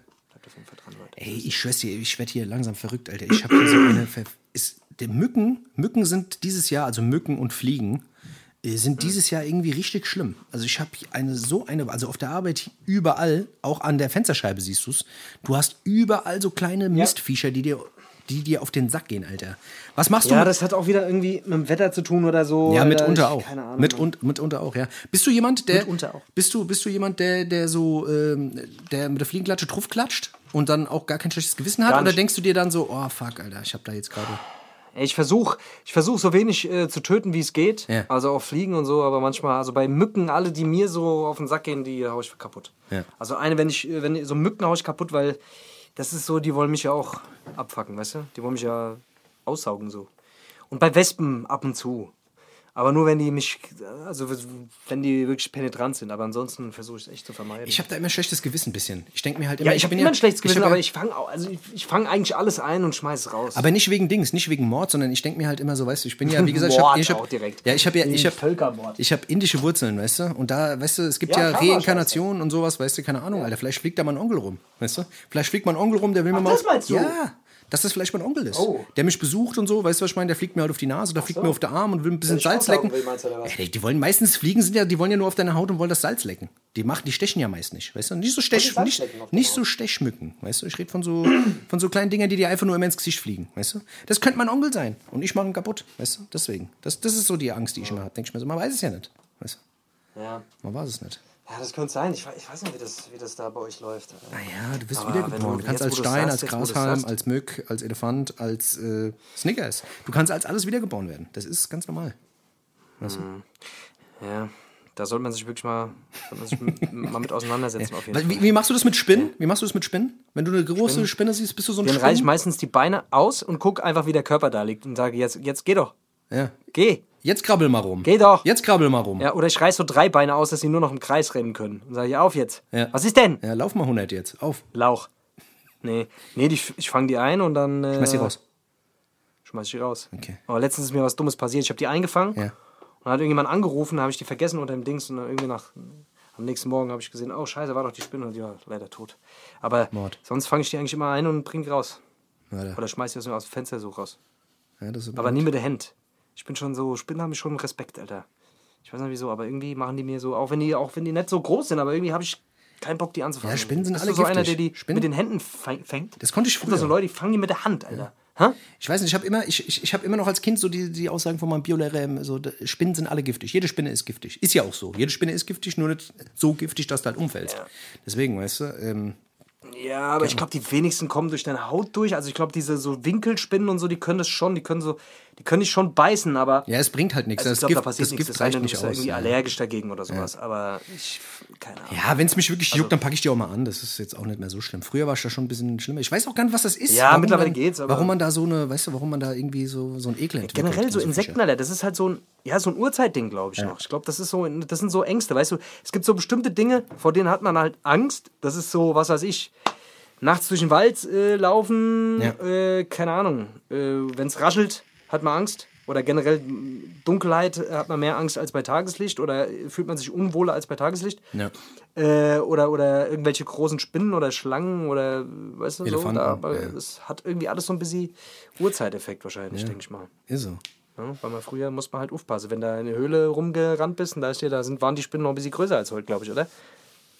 Auf jeden Fall dran, Leute. Ey, ich schwör's dir, ich werde hier langsam verrückt, Alter. Ich habe hier so eine. Ver ist, der Mücken, Mücken sind dieses Jahr, also Mücken und Fliegen, äh, sind dieses Jahr irgendwie richtig schlimm. Also ich habe eine so eine, also auf der Arbeit überall, auch an der Fensterscheibe siehst du's. Du hast überall so kleine Mistviecher, die dir, die dir auf den Sack gehen, Alter. Was machst du? Ja, das hat auch wieder irgendwie mit dem Wetter zu tun oder so. ja, mitunter auch. Keine Ahnung. Mit, und, mitunter auch, ja. Bist du jemand, der. Mitunter auch. Bist du, bist du jemand, der, der so, ähm, der mit der Fliegenklatsche drauf klatscht und dann auch gar kein schlechtes Gewissen hat? Oder denkst du dir dann so, oh fuck, Alter, ich hab da jetzt gerade. Ich versuche ich versuch so wenig äh, zu töten, wie es geht. Ja. Also auch Fliegen und so, aber manchmal, also bei Mücken, alle, die mir so auf den Sack gehen, die hau ich kaputt. Ja. Also eine, wenn ich, äh, wenn so Mücken hau ich kaputt, weil das ist so, die wollen mich ja auch abfacken, weißt du? Die wollen mich ja aussaugen so. Und bei Wespen ab und zu. Aber nur wenn die mich, also wenn die wirklich penetrant sind. Aber ansonsten versuche ich es echt zu vermeiden. Ich habe da immer schlechtes Gewissen ein bisschen. Ich denke mir halt immer, ja, ich habe bin immer ein schlechtes Gewissen, ja- aber ich fange also ich, ich fang eigentlich alles ein und schmeiß es raus. aber nicht wegen Dings, nicht wegen Mord, sondern ich denke mir halt immer so, weißt du, ich bin ja, wie gesagt, ich Mord habe ich auch hab, direkt. ja, ich habe ja, ich habe Völkermord. ich habe indische Wurzeln, weißt du, und da, weißt du, es gibt Ja, ja, Reinkarnationen und sowas, weißt du, keine Ahnung, Alter, vielleicht fliegt da mein Onkel rum, weißt du, vielleicht fliegt mein Onkel rum, der will mir mal, das meinst du? ja, dass das vielleicht mein Onkel ist, Oh. der mich besucht und so, weißt du, was ich meine, der fliegt mir halt auf die Nase, der fliegt so. mir auf den Arm und will ein bisschen Salz lecken. will? Ja, die, wollen meistens fliegen, sind ja, die wollen ja nur auf deine Haut und wollen das Salz lecken. Die machen, die stechen ja meist nicht, weißt du, nicht so stech, nicht, nicht so Stechmücken, weißt du, ich rede von so, von so kleinen Dingern, die dir einfach nur immer ins Gesicht fliegen, weißt du. Das könnte mein Onkel sein und ich mache ihn kaputt, weißt du, deswegen. Das, das ist so die Angst, die ich immer habe. Denke ich mir so, man weiß es ja nicht, weißt du. Ja. Man weiß es nicht. Ja, das könnte sein. Ich, ich weiß nicht, wie das, wie das da bei euch läuft. Naja, du bist Aber wiedergeboren. Du kannst jetzt, als Stein, sagst, als Grashalm, als Mück, als Elefant, als äh, Snickers. Du kannst als alles wiedergeboren werden. Das ist ganz normal. Weißt du? Ja, da sollte man sich wirklich mal, man sich mal mit auseinandersetzen. Auf jeden Fall. Wie, wie machst du das mit Spinnen? Wie machst du das mit Spinnen? Wenn du eine große Spinne siehst, bist du so ein Dann reiche ich meistens die Beine aus und gucke einfach, wie der Körper da liegt und sage, jetzt, jetzt geh doch. Ja. Geh. Jetzt krabbel mal rum. Geh doch. Jetzt krabbel mal rum. Ja, oder ich reiß so drei Beine aus, dass sie nur noch im Kreis rennen können. Und sage ich, auf jetzt. Ja. Was ist denn? Ja, lauf mal 100 jetzt. Auf. Lauch. Nee, nee die, ich fange die ein und dann. Äh, Schmeiß sie raus. Schmeiß ich die raus. Okay. Aber letztens ist mir was Dummes passiert. Ich habe die eingefangen Ja. und dann hat irgendjemand angerufen, da habe ich die vergessen unter dem Dings und dann irgendwie nach. Am nächsten Morgen habe ich gesehen, oh scheiße, war doch die Spinne und die war leider tot. Aber Mord. sonst fange ich die eigentlich immer ein und bringe die raus. Warte. Oder schmeiß die aus dem- aus dem Fenster so raus. Ja, das ist Aber nie mit der Hand. Ich bin schon so, Spinnen haben mich schon Respekt, Alter. Ich weiß nicht wieso, aber irgendwie machen die mir so, auch wenn die, auch wenn die nicht so groß sind, aber irgendwie habe ich keinen Bock, die anzufangen. Ja, Spinnen sind Bist alle du so einer, der giftig. die Spinnen- mit den Händen fäng- fängt? Das konnte ich Gibt da so früher. Leute, die fangen die mit der Hand, Alter. Hä? Ich weiß nicht, ich habe immer, ich, ich, ich hab immer noch als Kind so die, die Aussagen von meinem Biolehrer, ähm, so, Spinnen sind alle giftig. Jede Spinne ist giftig. Ist ja auch so. Jede Spinne ist giftig, nur nicht so giftig, dass du halt umfällst. Deswegen, weißt du, ähm, Ja, aber ich glaube, die wenigsten kommen durch deine Haut durch. Also ich glaube, diese so Winkelspinnen und so, die können das schon, die können so, die können dich schon beißen, aber ja, es bringt halt nichts. also ich das glaube, da passiert das nichts. Gift Es sei reicht nicht aus. irgendwie Ja, allergisch dagegen oder sowas. Aber ich, keine Ahnung. ja wenn es mich wirklich Also juckt, dann packe ich die auch mal an. Das ist jetzt auch nicht mehr so schlimm. Früher war es da schon ein bisschen schlimmer. Ich weiß auch gar nicht, was das ist. Ja, warum mittlerweile man, geht's, aber- Warum man da so eine, weißt du, warum man da irgendwie so, so ein Ekel entwickelt. Generell so gegen Insekten, Fische. Alter, das ist halt so ein, ja, so ein Urzeitding, glaube ich noch. Ich glaube, das ist so, das sind so Ängste, weißt du. Es gibt so bestimmte Dinge, vor denen hat man halt Angst. Das ist so, was weiß ich, nachts durch den Wald äh, laufen, Ja. äh, keine Ahnung. Äh, Wenn es raschelt, hat man Angst. Oder generell Dunkelheit äh, hat man mehr Angst als bei Tageslicht oder fühlt man sich unwohler als bei Tageslicht. Ja. Äh, oder, oder irgendwelche großen Spinnen oder Schlangen oder weißt du Elefanten, so. Da, aber ja. Es hat irgendwie alles so ein bisschen Uhrzeiteffekt wahrscheinlich, denke ich mal. Ist so. Ja, weil man früher muss man halt aufpassen. Wenn da in der Höhle rumgerannt bist und da ist dir, da sind, waren die Spinnen noch ein bisschen größer als heute, glaube ich, oder?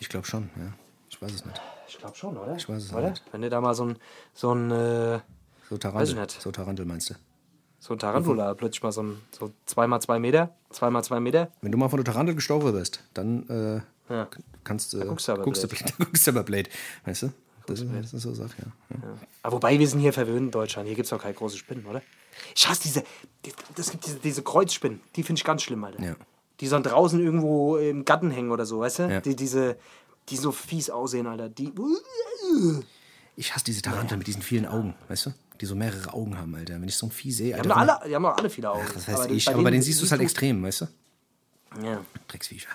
Ich glaube schon, ja. Ich weiß es nicht. Ich glaube schon, oder? Ich weiß es oder? nicht. Wenn du da mal so ein, so ein, äh, So Tarantel. So Tarantel meinst du? So ein Tarantula, plötzlich mal so ein so zweimal zwei Meter, zweimal zwei Meter. Wenn du mal von der Tarantel gestochen wirst, dann äh, Ja. kannst du. guckst du aber guckst du, blöd. da guckst du aber blöd. Weißt du? Das, ist- das ist so eine Sache, ja. ja. Aber wobei wir sind hier verwöhnt in Deutschland. Hier gibt es doch keine großen Spinnen, oder? Ich hasse diese, die, das gibt diese, diese Kreuzspinnen. Die finde ich ganz schlimm, Alter. Ja. Die so draußen irgendwo im Garten hängen oder so, weißt du? Ja. Die, diese, die so fies aussehen, Alter. Die, Ich hasse diese Tarantel mit diesen vielen Augen, weißt du? Die so mehrere Augen haben, Alter. Wenn ich so ein Vieh sehe, Die haben, Alter. alle, die haben doch alle viele Augen. das heißt ich, aber bei denen siehst du es halt extrem, weißt du? Ja. Drecksviecher.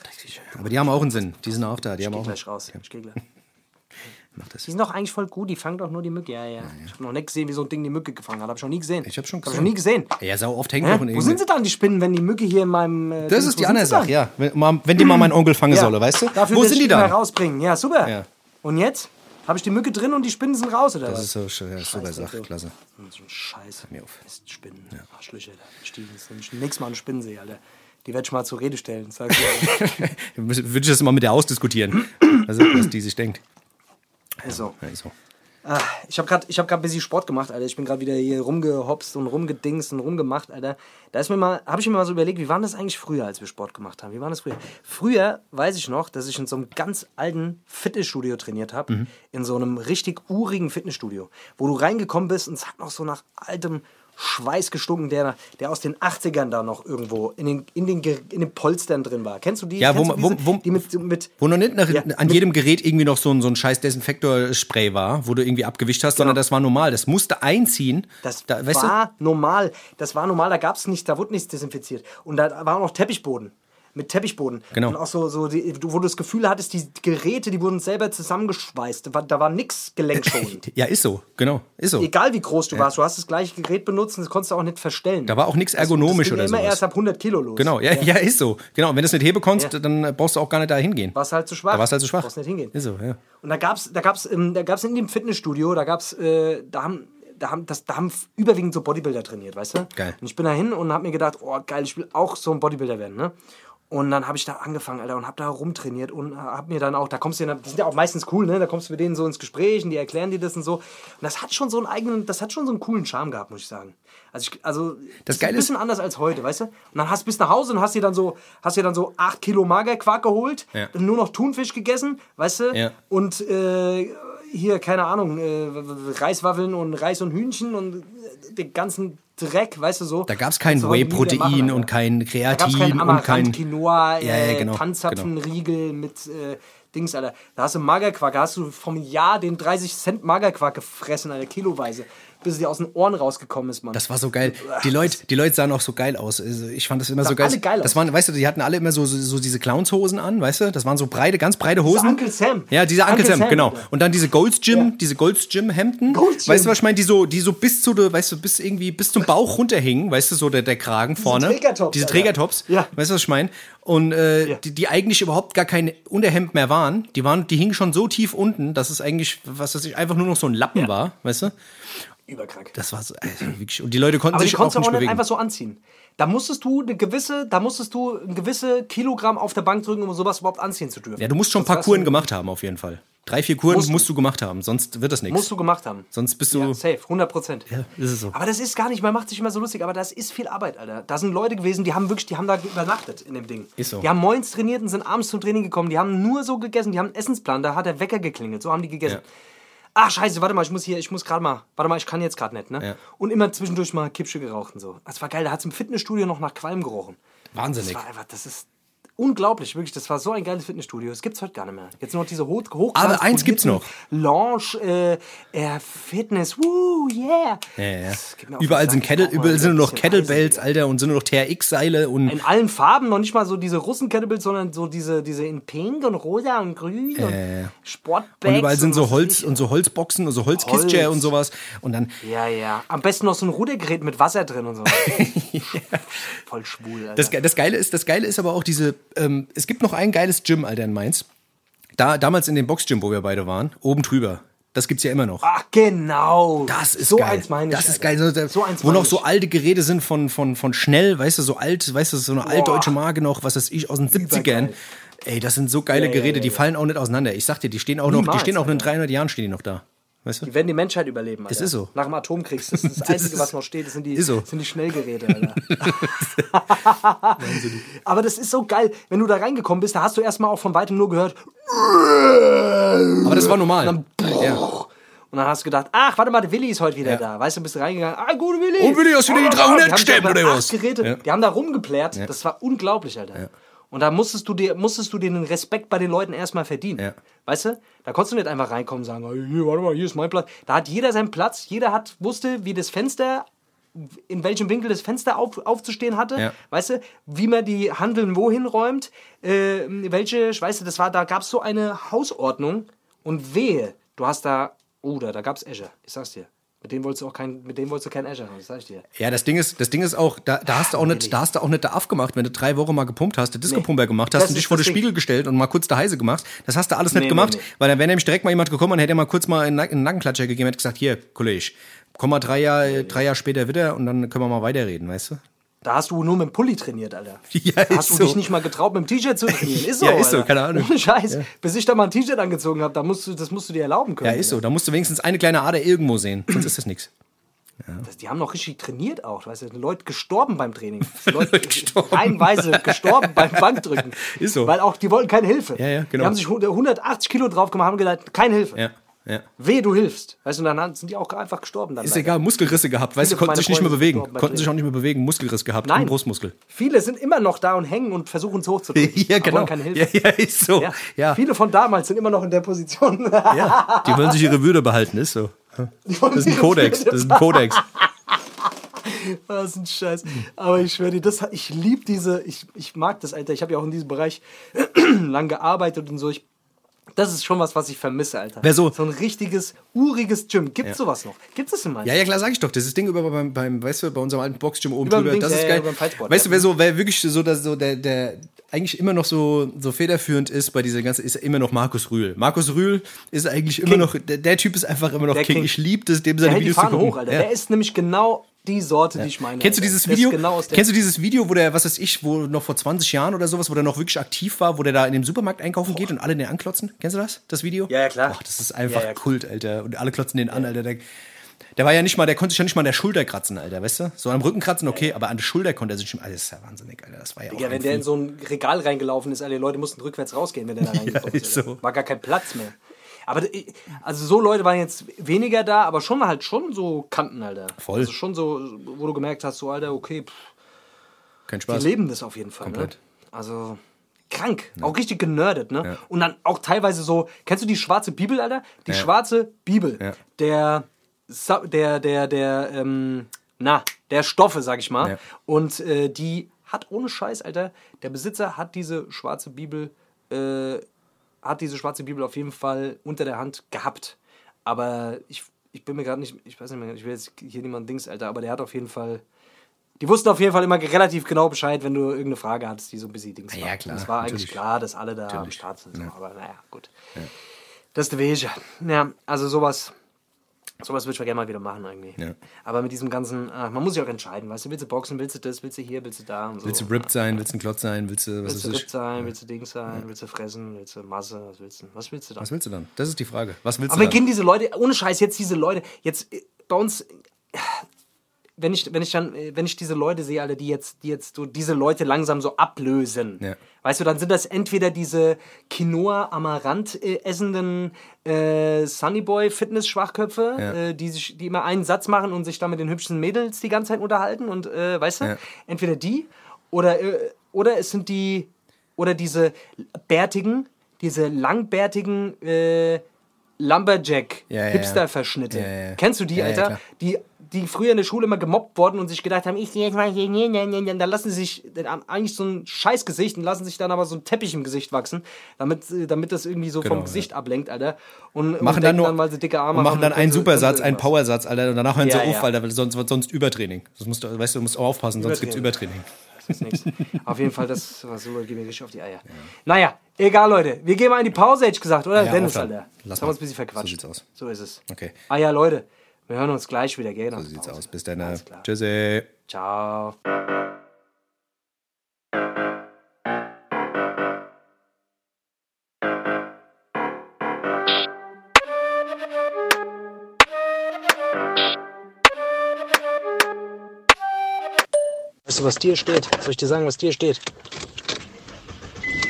Drecksviecher. Aber die haben auch einen Sinn. Die sind auch da. Die haben Ich geh auch. gleich raus. Ich geh gleich. Mach das. Die sind doch eigentlich voll gut, die fangen doch nur die Mücke. Ja, ja. Ich habe noch nicht gesehen, wie so ein Ding die Mücke gefangen hat. Habe ich noch nie gesehen. Ich habe schon Hab gesehen. schon nie gesehen. Ja, sau oft hängen Hä? doch in Wo sind sie dann, die Spinnen, wenn die Mücke hier in meinem. Äh, Das Dings- ist die andere? Sache, ja. Wenn, mal- wenn die mal mein Onkel fangen solle, weißt du? Dafür Wo sind ich die dann? rausbringen. Ja, super. Ja. Und jetzt? Habe ich die Mücke drin und die Spinnen sind raus, oder Das was? ist so schön, ja, super Scheiße, Sache, du. klasse. So ein Scheiß. mir auf. Mist, Spinnen. Arschlöcher, Alter. Stiefel. Wenn ich nächstes Mal eine Spinne sehe, Alter. Die werde ich mal zur Rede stellen. Sag ich dir. Würde ich das mal mit der ausdiskutieren. Also, was die sich denkt. so. Ja, so. Ah, ich habe gerade hab ein bisschen Sport gemacht, Alter. Ich bin gerade wieder hier rumgehopst und rumgedingst und rumgemacht, Alter. Da ist mir mal, habe ich mir mal so überlegt, wie war das eigentlich früher, als wir Sport gemacht haben? Wie war das früher? Früher weiß ich noch, dass ich in so einem ganz alten Fitnessstudio trainiert habe. Mhm. In so einem richtig urigen Fitnessstudio. Wo du reingekommen bist und es hat noch so nach altem Schweiß gestunken, der, der aus den 80ern da noch irgendwo in den, in den, in den Polstern drin war. Kennst du die? Ja, wo du diese, wo- wo- die mit, mit Wo noch nicht nach, Ja, an mit- jedem Gerät irgendwie noch so ein, so ein scheiß Desinfektorspray war, wo du irgendwie abgewischt hast, sondern das war normal. Das musste einziehen. Das da, weißt du? war normal. Das war normal, da gab es nicht, da wurde nichts desinfiziert. Und da war auch noch Teppichboden. Mit Teppichboden. Genau. Und auch so, so die, wo du das Gefühl hattest, die Geräte, die wurden selber zusammengeschweißt. Da war, da war nichts gelenkschonend. Ja, ist so, genau. Ist so. Egal wie groß du warst, du hast das gleiche Gerät benutzt und das konntest du auch nicht verstellen. Da war auch nichts ergonomisch das ging oder immer sowas. erst ab 100 Kilo los. Genau, ja, ja, ist so. Genau, und wenn du es nicht heben konntest, Ja. dann brauchst du auch gar nicht da hingehen. Warst halt zu schwach. Da warst halt zu schwach. Brauchst nicht hingehen. Ist so, ja. Und da gab's, da gab's, ähm, da gab's in dem Fitnessstudio, da gab's, äh, da haben, da haben, das, da haben überwiegend so Bodybuilder trainiert, weißt du? Geil. Und ich bin da hin und hab mir gedacht, oh geil, ich will auch so ein Bodybuilder werden, ne? Und dann habe ich da angefangen, Alter, und habe da rumtrainiert und habe mir dann auch, da kommst du ja, die sind ja auch meistens cool, ne? Da kommst du mit denen so ins Gespräch und die erklären dir das und so. Und das hat schon so einen eigenen, das hat schon so einen coolen Charme gehabt, muss ich sagen. Also, ich, also Das ist ein bisschen anders als heute, weißt du? Und dann hast du bis nach Hause und hast dir dann so, hast dir dann so 8 Kilo Magerquark geholt, Ja. und nur noch Thunfisch gegessen, weißt du? Ja. Und äh, hier, keine Ahnung, äh, Reiswaffeln und Reis und Hühnchen und äh, den ganzen Dreck, weißt du so. Da gab es kein Whey-Protein und kein Kreatin keinen und kein. Quinoa, Ja, ja, äh, genau, Tanzapfenriegel mit äh, Dings, Alter. Da hast du Magerquark, da hast du vom Jahr den 30 Cent Magerquark gefressen, Alter, kiloweise, bis es dir aus den Ohren rausgekommen ist, Mann. Das war so geil. Die Leute, die Leute sahen auch so geil aus. Also ich fand das immer so geil. alle geil das aus. waren, weißt du, die hatten alle immer so, so, so diese Clownshosen an, weißt du? Das waren so breite, ganz breite Hosen. Uncle Sam. Ja, diese Uncle, Uncle Sam, Sam, genau. Und dann diese Gold's Gym, Ja. diese Gold's Gym Hemden. Gold's Weißt du, Gym. was ich meine? Die so, die so bis zu weißt du, bis irgendwie bis zum Bauch runterhingen, weißt du, so der, der Kragen vorne. Trägertops, Diese. Trägertops. Ja. Weißt du, was ich meine? Und äh, Ja. die, die eigentlich überhaupt gar kein Unterhemd mehr waren. Die waren, die hingen schon so tief unten, dass es eigentlich, was weiß ich, einfach nur noch so ein Lappen war, weißt du? Überkrank. Das war so, also wirklich. Und die Leute konnten Aber die sich konntest nicht auch nicht bewegen. einfach so anziehen. Da musstest du eine gewisse, da musstest du ein gewisse Kilogramm auf der Bank drücken, um sowas überhaupt anziehen zu dürfen. Ja, du musst schon ein paar Kuren gemacht haben, auf jeden Fall. Drei, vier Kuren Musst musst, du. du gemacht haben, sonst wird das nichts. Musst du gemacht haben. Sonst bist du. Ja, safe, 100 Prozent. Ja, ist es so. Aber das ist gar nicht, man macht sich immer so lustig, aber das ist viel Arbeit, Alter. Da sind Leute gewesen, die haben wirklich, die haben da übernachtet in dem Ding. Ist so. Die haben morgens trainiert und sind abends zum Training gekommen. Die haben nur so gegessen, die haben einen Essensplan, da hat der Wecker geklingelt, so haben die gegessen. Ja. Ach scheiße, warte mal, ich muss hier, ich muss gerade mal, warte mal, ich kann jetzt gerade nicht, ne? Ja. Und immer zwischendurch mal Kippsche geraucht und so. Das war geil, da hat es im Fitnessstudio noch nach Qualm gerochen. Wahnsinnig. Das war einfach, das ist unglaublich, wirklich. Das war so ein geiles Fitnessstudio. Das gibt's heute gar nicht mehr. Jetzt nur noch diese hoch hoch Aber eins gibt's noch. Lounge, äh, äh, Fitness, woo, yeah. Ja, ja. Gibt Überall sind. Kettle, überall sind nur noch Kettlebells, Eisen, Alter, und sind nur noch TRX-Seile und. In allen Farben, noch nicht mal so diese Russen-Kettlebells, sondern so diese, diese in Pink und Rosa und Grün ja. und Sportbags. Und überall sind so Holz und so Holzboxen und so Holzkistchen Holz. und sowas. Und dann, Ja, ja. Am besten noch so ein Rudergerät mit Wasser drin und so. Voll schwul, Alter. das, das Geile ist, das Geile ist aber auch diese, ähm, es gibt noch ein geiles Gym, Alter, in Mainz. Da, damals in dem Boxgym, wo wir beide waren, oben drüber. Das gibt's ja immer noch. Ach, genau. Das ist so geil. eins meine ich. das ist Alter. geil. So, eins wo noch so alte Geräte sind von, von, von schnell, weißt du, so alt, weißt du, so eine altdeutsche Marke noch, was weiß ich, aus den 70ern. Übergeil. Ey, das sind so geile Ja, Geräte, ja, die ja. fallen auch nicht auseinander. Ich sag dir, die stehen auch noch, die Niemals, stehen auch in Alter. 300 Jahren stehen die noch da. Weißt du? Die werden die Menschheit überleben, Alter. Das ist so. Nach dem Atomkrieg. Das ist das Einzige, ist- was noch steht. Das sind die, so. sind die Schnellgeräte, Alter. Aber das ist so geil. Wenn du da reingekommen bist, da hast du erstmal auch von weitem nur gehört. Aber das war normal. ja. Und dann hast du gedacht, ach, warte mal, der Willi ist heute wieder Ja. da. Weißt du, bist du reingegangen, ah, gute Willi. Und Willi, hast du wieder die 300 Die haben da gestemmt, über oder was? Geräte, Ja. Die haben da rumgeplärt. Das war unglaublich, Alter. Und da musstest du dir, musstest du dir den Respekt bei den Leuten erstmal verdienen. Ja. Weißt du? Da konntest du nicht einfach reinkommen und sagen, "Ah, hier, warte mal, hier ist mein Platz. Da hat jeder seinen Platz. Jeder hat, wusste, wie das Fenster in welchem Winkel das Fenster auf, aufzustehen hatte, Ja. weißt du, wie man die Handeln wohin räumt, äh, welche, weißt du, das war, da gab es so eine Hausordnung und wehe, du hast da, oh, da, da gab es Azure, ich sag's dir. Mit dem wolltest du auch kein, mit dem wolltest du kein Azure haben, das sag ich dir. Ja, das Ding ist, das Ding ist auch, da, da hast du auch nicht, da hast du auch nicht der Aff gemacht, wenn du drei Wochen mal gepumpt hast, der Disco-Pumper gemacht hast Das und dich vor den. Spiegel gestellt und mal kurz der Heise gemacht. Das hast du alles nicht Nee, gemacht, nee, nee. weil dann wäre nämlich direkt mal jemand gekommen und hätte mal kurz mal einen, einen Nackenklatscher gegeben und hätte gesagt, hier, Kollege, komm mal drei Jahre, drei Jahre später wieder und dann können wir mal weiterreden, weißt du? Da hast du nur mit dem Pulli trainiert, Alter. Ja, da hast du so. dich nicht mal getraut, mit dem T-Shirt zu trainieren. Ist so, Ja, ist so, Alter. keine Ahnung. Ohne Scheiß. Bis ich da mal ein T-Shirt angezogen habe, da musst du, das musst du dir erlauben können. Ja, ist so. Da musst du wenigstens eine kleine Ader irgendwo sehen, sonst ist das nichts. Das, die haben noch richtig trainiert auch, weißt du, Leute gestorben beim Training. Leute, gestorben. Reihenweise gestorben beim Bankdrücken. Ist so. Weil auch, die wollten keine Hilfe. Ja, ja, genau. Die haben sich 180 Kilo drauf gemacht, haben gesagt, keine Hilfe. Ja, ja. Wehe, du hilfst. Weißt du, und dann sind die auch einfach gestorben. Dann Ist leider. egal, Muskelrisse gehabt, weißt du, konnten sich nicht mehr bewegen. Konnten sich auch nicht mehr bewegen, Muskelriss gehabt Nein. im Brustmuskel. Viele sind immer noch da und hängen und versuchen es hochzudrücken. Ja, genau. keine Hilfe. Ja, ja, ist so. Ja. Ja. Viele von damals sind immer noch in der Position. Ja, die wollen sich ihre Würde behalten, ist so. Das ist ein Kodex, das ist ein Kodex. Ist ein Scheiß. Aber ich schwöre dir, das, ich liebe diese, ich, ich mag das, Alter. Ich habe ja auch in diesem Bereich lang gearbeitet und so. Ich, das ist schon was, was ich vermisse, Alter. Wer so- so ein richtiges, uriges Gym. Gibt es sowas noch? Gibt es in Mainz? Ja, ja, klar, sag ich doch. Das ist Ding über beim, beim weißt du, bei unserem alten Boxgym oben drüber. Das ist ja, ja, geil. Fightsport, weißt ja. du, wer so, wer wirklich so, dass so der, der eigentlich immer noch so, so federführend ist bei dieser ganzen, ist immer noch Markus Rühl. Markus Rühl ist eigentlich immer King. noch, der, der Typ ist einfach immer noch Der King. King. Ich liebe das, dem Der seine die Videos zu gucken. hoch, Alter. Ja. Der ist nämlich genau die Sorte, die ich meine. Kennst du dieses Video? Genau aus der Kennst du dieses Video, wo der, was weiß ich, wo noch vor 20 Jahren oder sowas, wo der noch wirklich aktiv war, wo der da in dem Supermarkt einkaufen geht und alle den anklotzen? Kennst du das? Das Video? Ja, ja, klar. Boah, das ist einfach Ja, ja. Kult, Alter. Und alle klotzen den an, Alter. Der, der war ja nicht mal, der konnte sich ja nicht mal an der Schulter kratzen, Alter, weißt du? So am Rücken kratzen, okay, aber an der Schulter konnte er sich schon. Alter, das ist ja wahnsinnig, Alter. Das war ja auch Ja, wenn der in so ein Regal reingelaufen ist, alle Leute mussten rückwärts rausgehen, wenn der da reingekommen ist ist. so. War gar kein Platz mehr. Aber also so Leute waren jetzt weniger da, aber schon halt schon so Kanten, Alter. Voll. Also schon so, wo du gemerkt hast, so Alter, okay, pff, Kein die Spaß. leben das auf jeden Fall. Ne? Komplett. Also krank, auch richtig generdet, ne? Ja. Und dann auch teilweise so, kennst du die schwarze Bibel, Alter? Die Ja. schwarze Bibel, Ja. der, der, der, der, ähm, na, der Stoffe, sag ich mal. Ja. Und äh, die hat ohne Scheiß, Alter, der Besitzer hat diese schwarze Bibel, äh, hat diese schwarze Bibel auf jeden Fall unter der Hand gehabt. Aber ich, ich bin mir gerade nicht, ich weiß nicht mehr, ich will jetzt hier niemand Dings, Alter, aber der hat auf jeden Fall. Die wussten auf jeden Fall immer relativ genau Bescheid, wenn du irgendeine Frage hattest, die so ein bisschen Dings Ja, war. klar, Es war eigentlich natürlich. klar, dass alle da am Natürlich. Start sind. So. Aber naja, gut. Das ist der Wege. Ja, also sowas. Sowas würde ich ja gerne mal wieder machen irgendwie. Ja. Aber mit diesem ganzen, ah, man muss sich auch entscheiden, weißt du, willst du boxen, willst du das, willst du hier, willst du da und so. Willst du ripped sein, willst du ein Klotz sein, willst du, was Willst du weiß Ripp ich? sein, willst du Dings sein, willst du fressen, willst du Masse, was willst du? Was willst du da? Was willst du dann? Das ist die Frage. Was willst Aber du wir dann? gehen diese Leute, ohne Scheiß, jetzt diese Leute, jetzt äh, bei uns, äh, wenn ich, wenn ich dann, äh, wenn ich diese Leute sehe, Alter, die jetzt, die jetzt so diese Leute langsam so ablösen, Ja. weißt du, dann sind das entweder diese Quinoa Amaranth äh, essenden äh, Sunnyboy Fitness Schwachköpfe, Ja. äh, die sich, die immer einen Satz machen und sich dann mit den hübschen Mädels die ganze Zeit unterhalten und, äh, weißt du, Ja. entweder die oder, äh, oder es sind die, oder diese bärtigen, diese langbärtigen, Lumberjack, Ja, ja, ja. Hipster-Verschnitte. Ja, ja, ja. Kennst du die, Alter? die, die früher in der Schule immer gemobbt worden und sich gedacht haben, ich jetzt mal hier, ne, ne, ne, ne. dann lassen sie sich dann eigentlich so ein Scheißgesicht und lassen sich dann aber so ein Teppich im Gesicht wachsen, damit, äh, damit das irgendwie so Genau, vom Gesicht ablenkt, Alter. Und, und machen denken dann nur weil sie dicke Arme und machen dann einen sie- Supersatz, sie einen. Powersatz, Alter, und danach hören sie Ja, auf, ja. Alter, weil sonst wird sonst Übertraining. Das musst du, weißt du, du musst auch aufpassen, sonst gibt's Übertraining. Das ist. Auf jeden Fall, das war so, geht mir richtig auf die Eier. Naja, egal, Leute. Wir gehen mal in die Pause, hätte ich gesagt, oder? Ja, Dennis, dann. Alter. Lass haben mal. uns ein bisschen verquatscht. So sieht's aus. So ist es. Okay. Ah ja, Leute. Wir hören uns gleich wieder, gell? So sieht's aus. Bis dann. Klar. Tschüssi. Ciao. Weißt du, was dir steht? Soll ich dir sagen, was dir steht?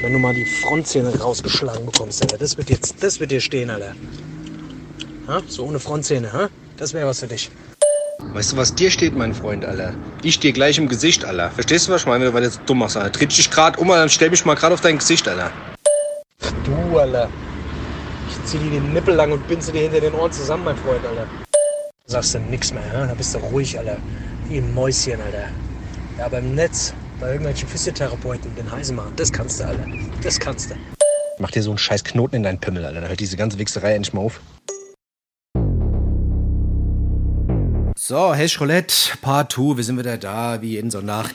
Wenn du mal die Frontzähne rausgeschlagen bekommst, Alter. Das wird, jetzt, das wird dir stehen, Alter. Ha? So ohne Frontzähne, ha? Das wäre was für dich. Weißt du, was dir steht, mein Freund, Alter? Ich dir gleich im Gesicht, Alter. Verstehst du, was ich meine, weil du jetzt dumm machst, Alter? Tritt dich grad um, Alter, dann stell mich mal grad auf dein Gesicht, Alter. Du, Alter. Ich zieh dir den Nippel lang und binze dir hinter den Ohren zusammen, mein Freund, Alter. Sagst du nix mehr, ja? Da bist du ruhig, Alter. Wie ein Mäuschen, Alter. Ja, beim Netz, bei irgendwelchen Physiotherapeuten den heißen machen, das kannst du, Alter. Das kannst du. Mach dir so einen scheiß Knoten in deinen Pimmel, Alter. Dann hört diese ganze Wichserei endlich mal auf. So, Hash Roulette Part 2, wir sind wieder da, wie jeden Sonntag.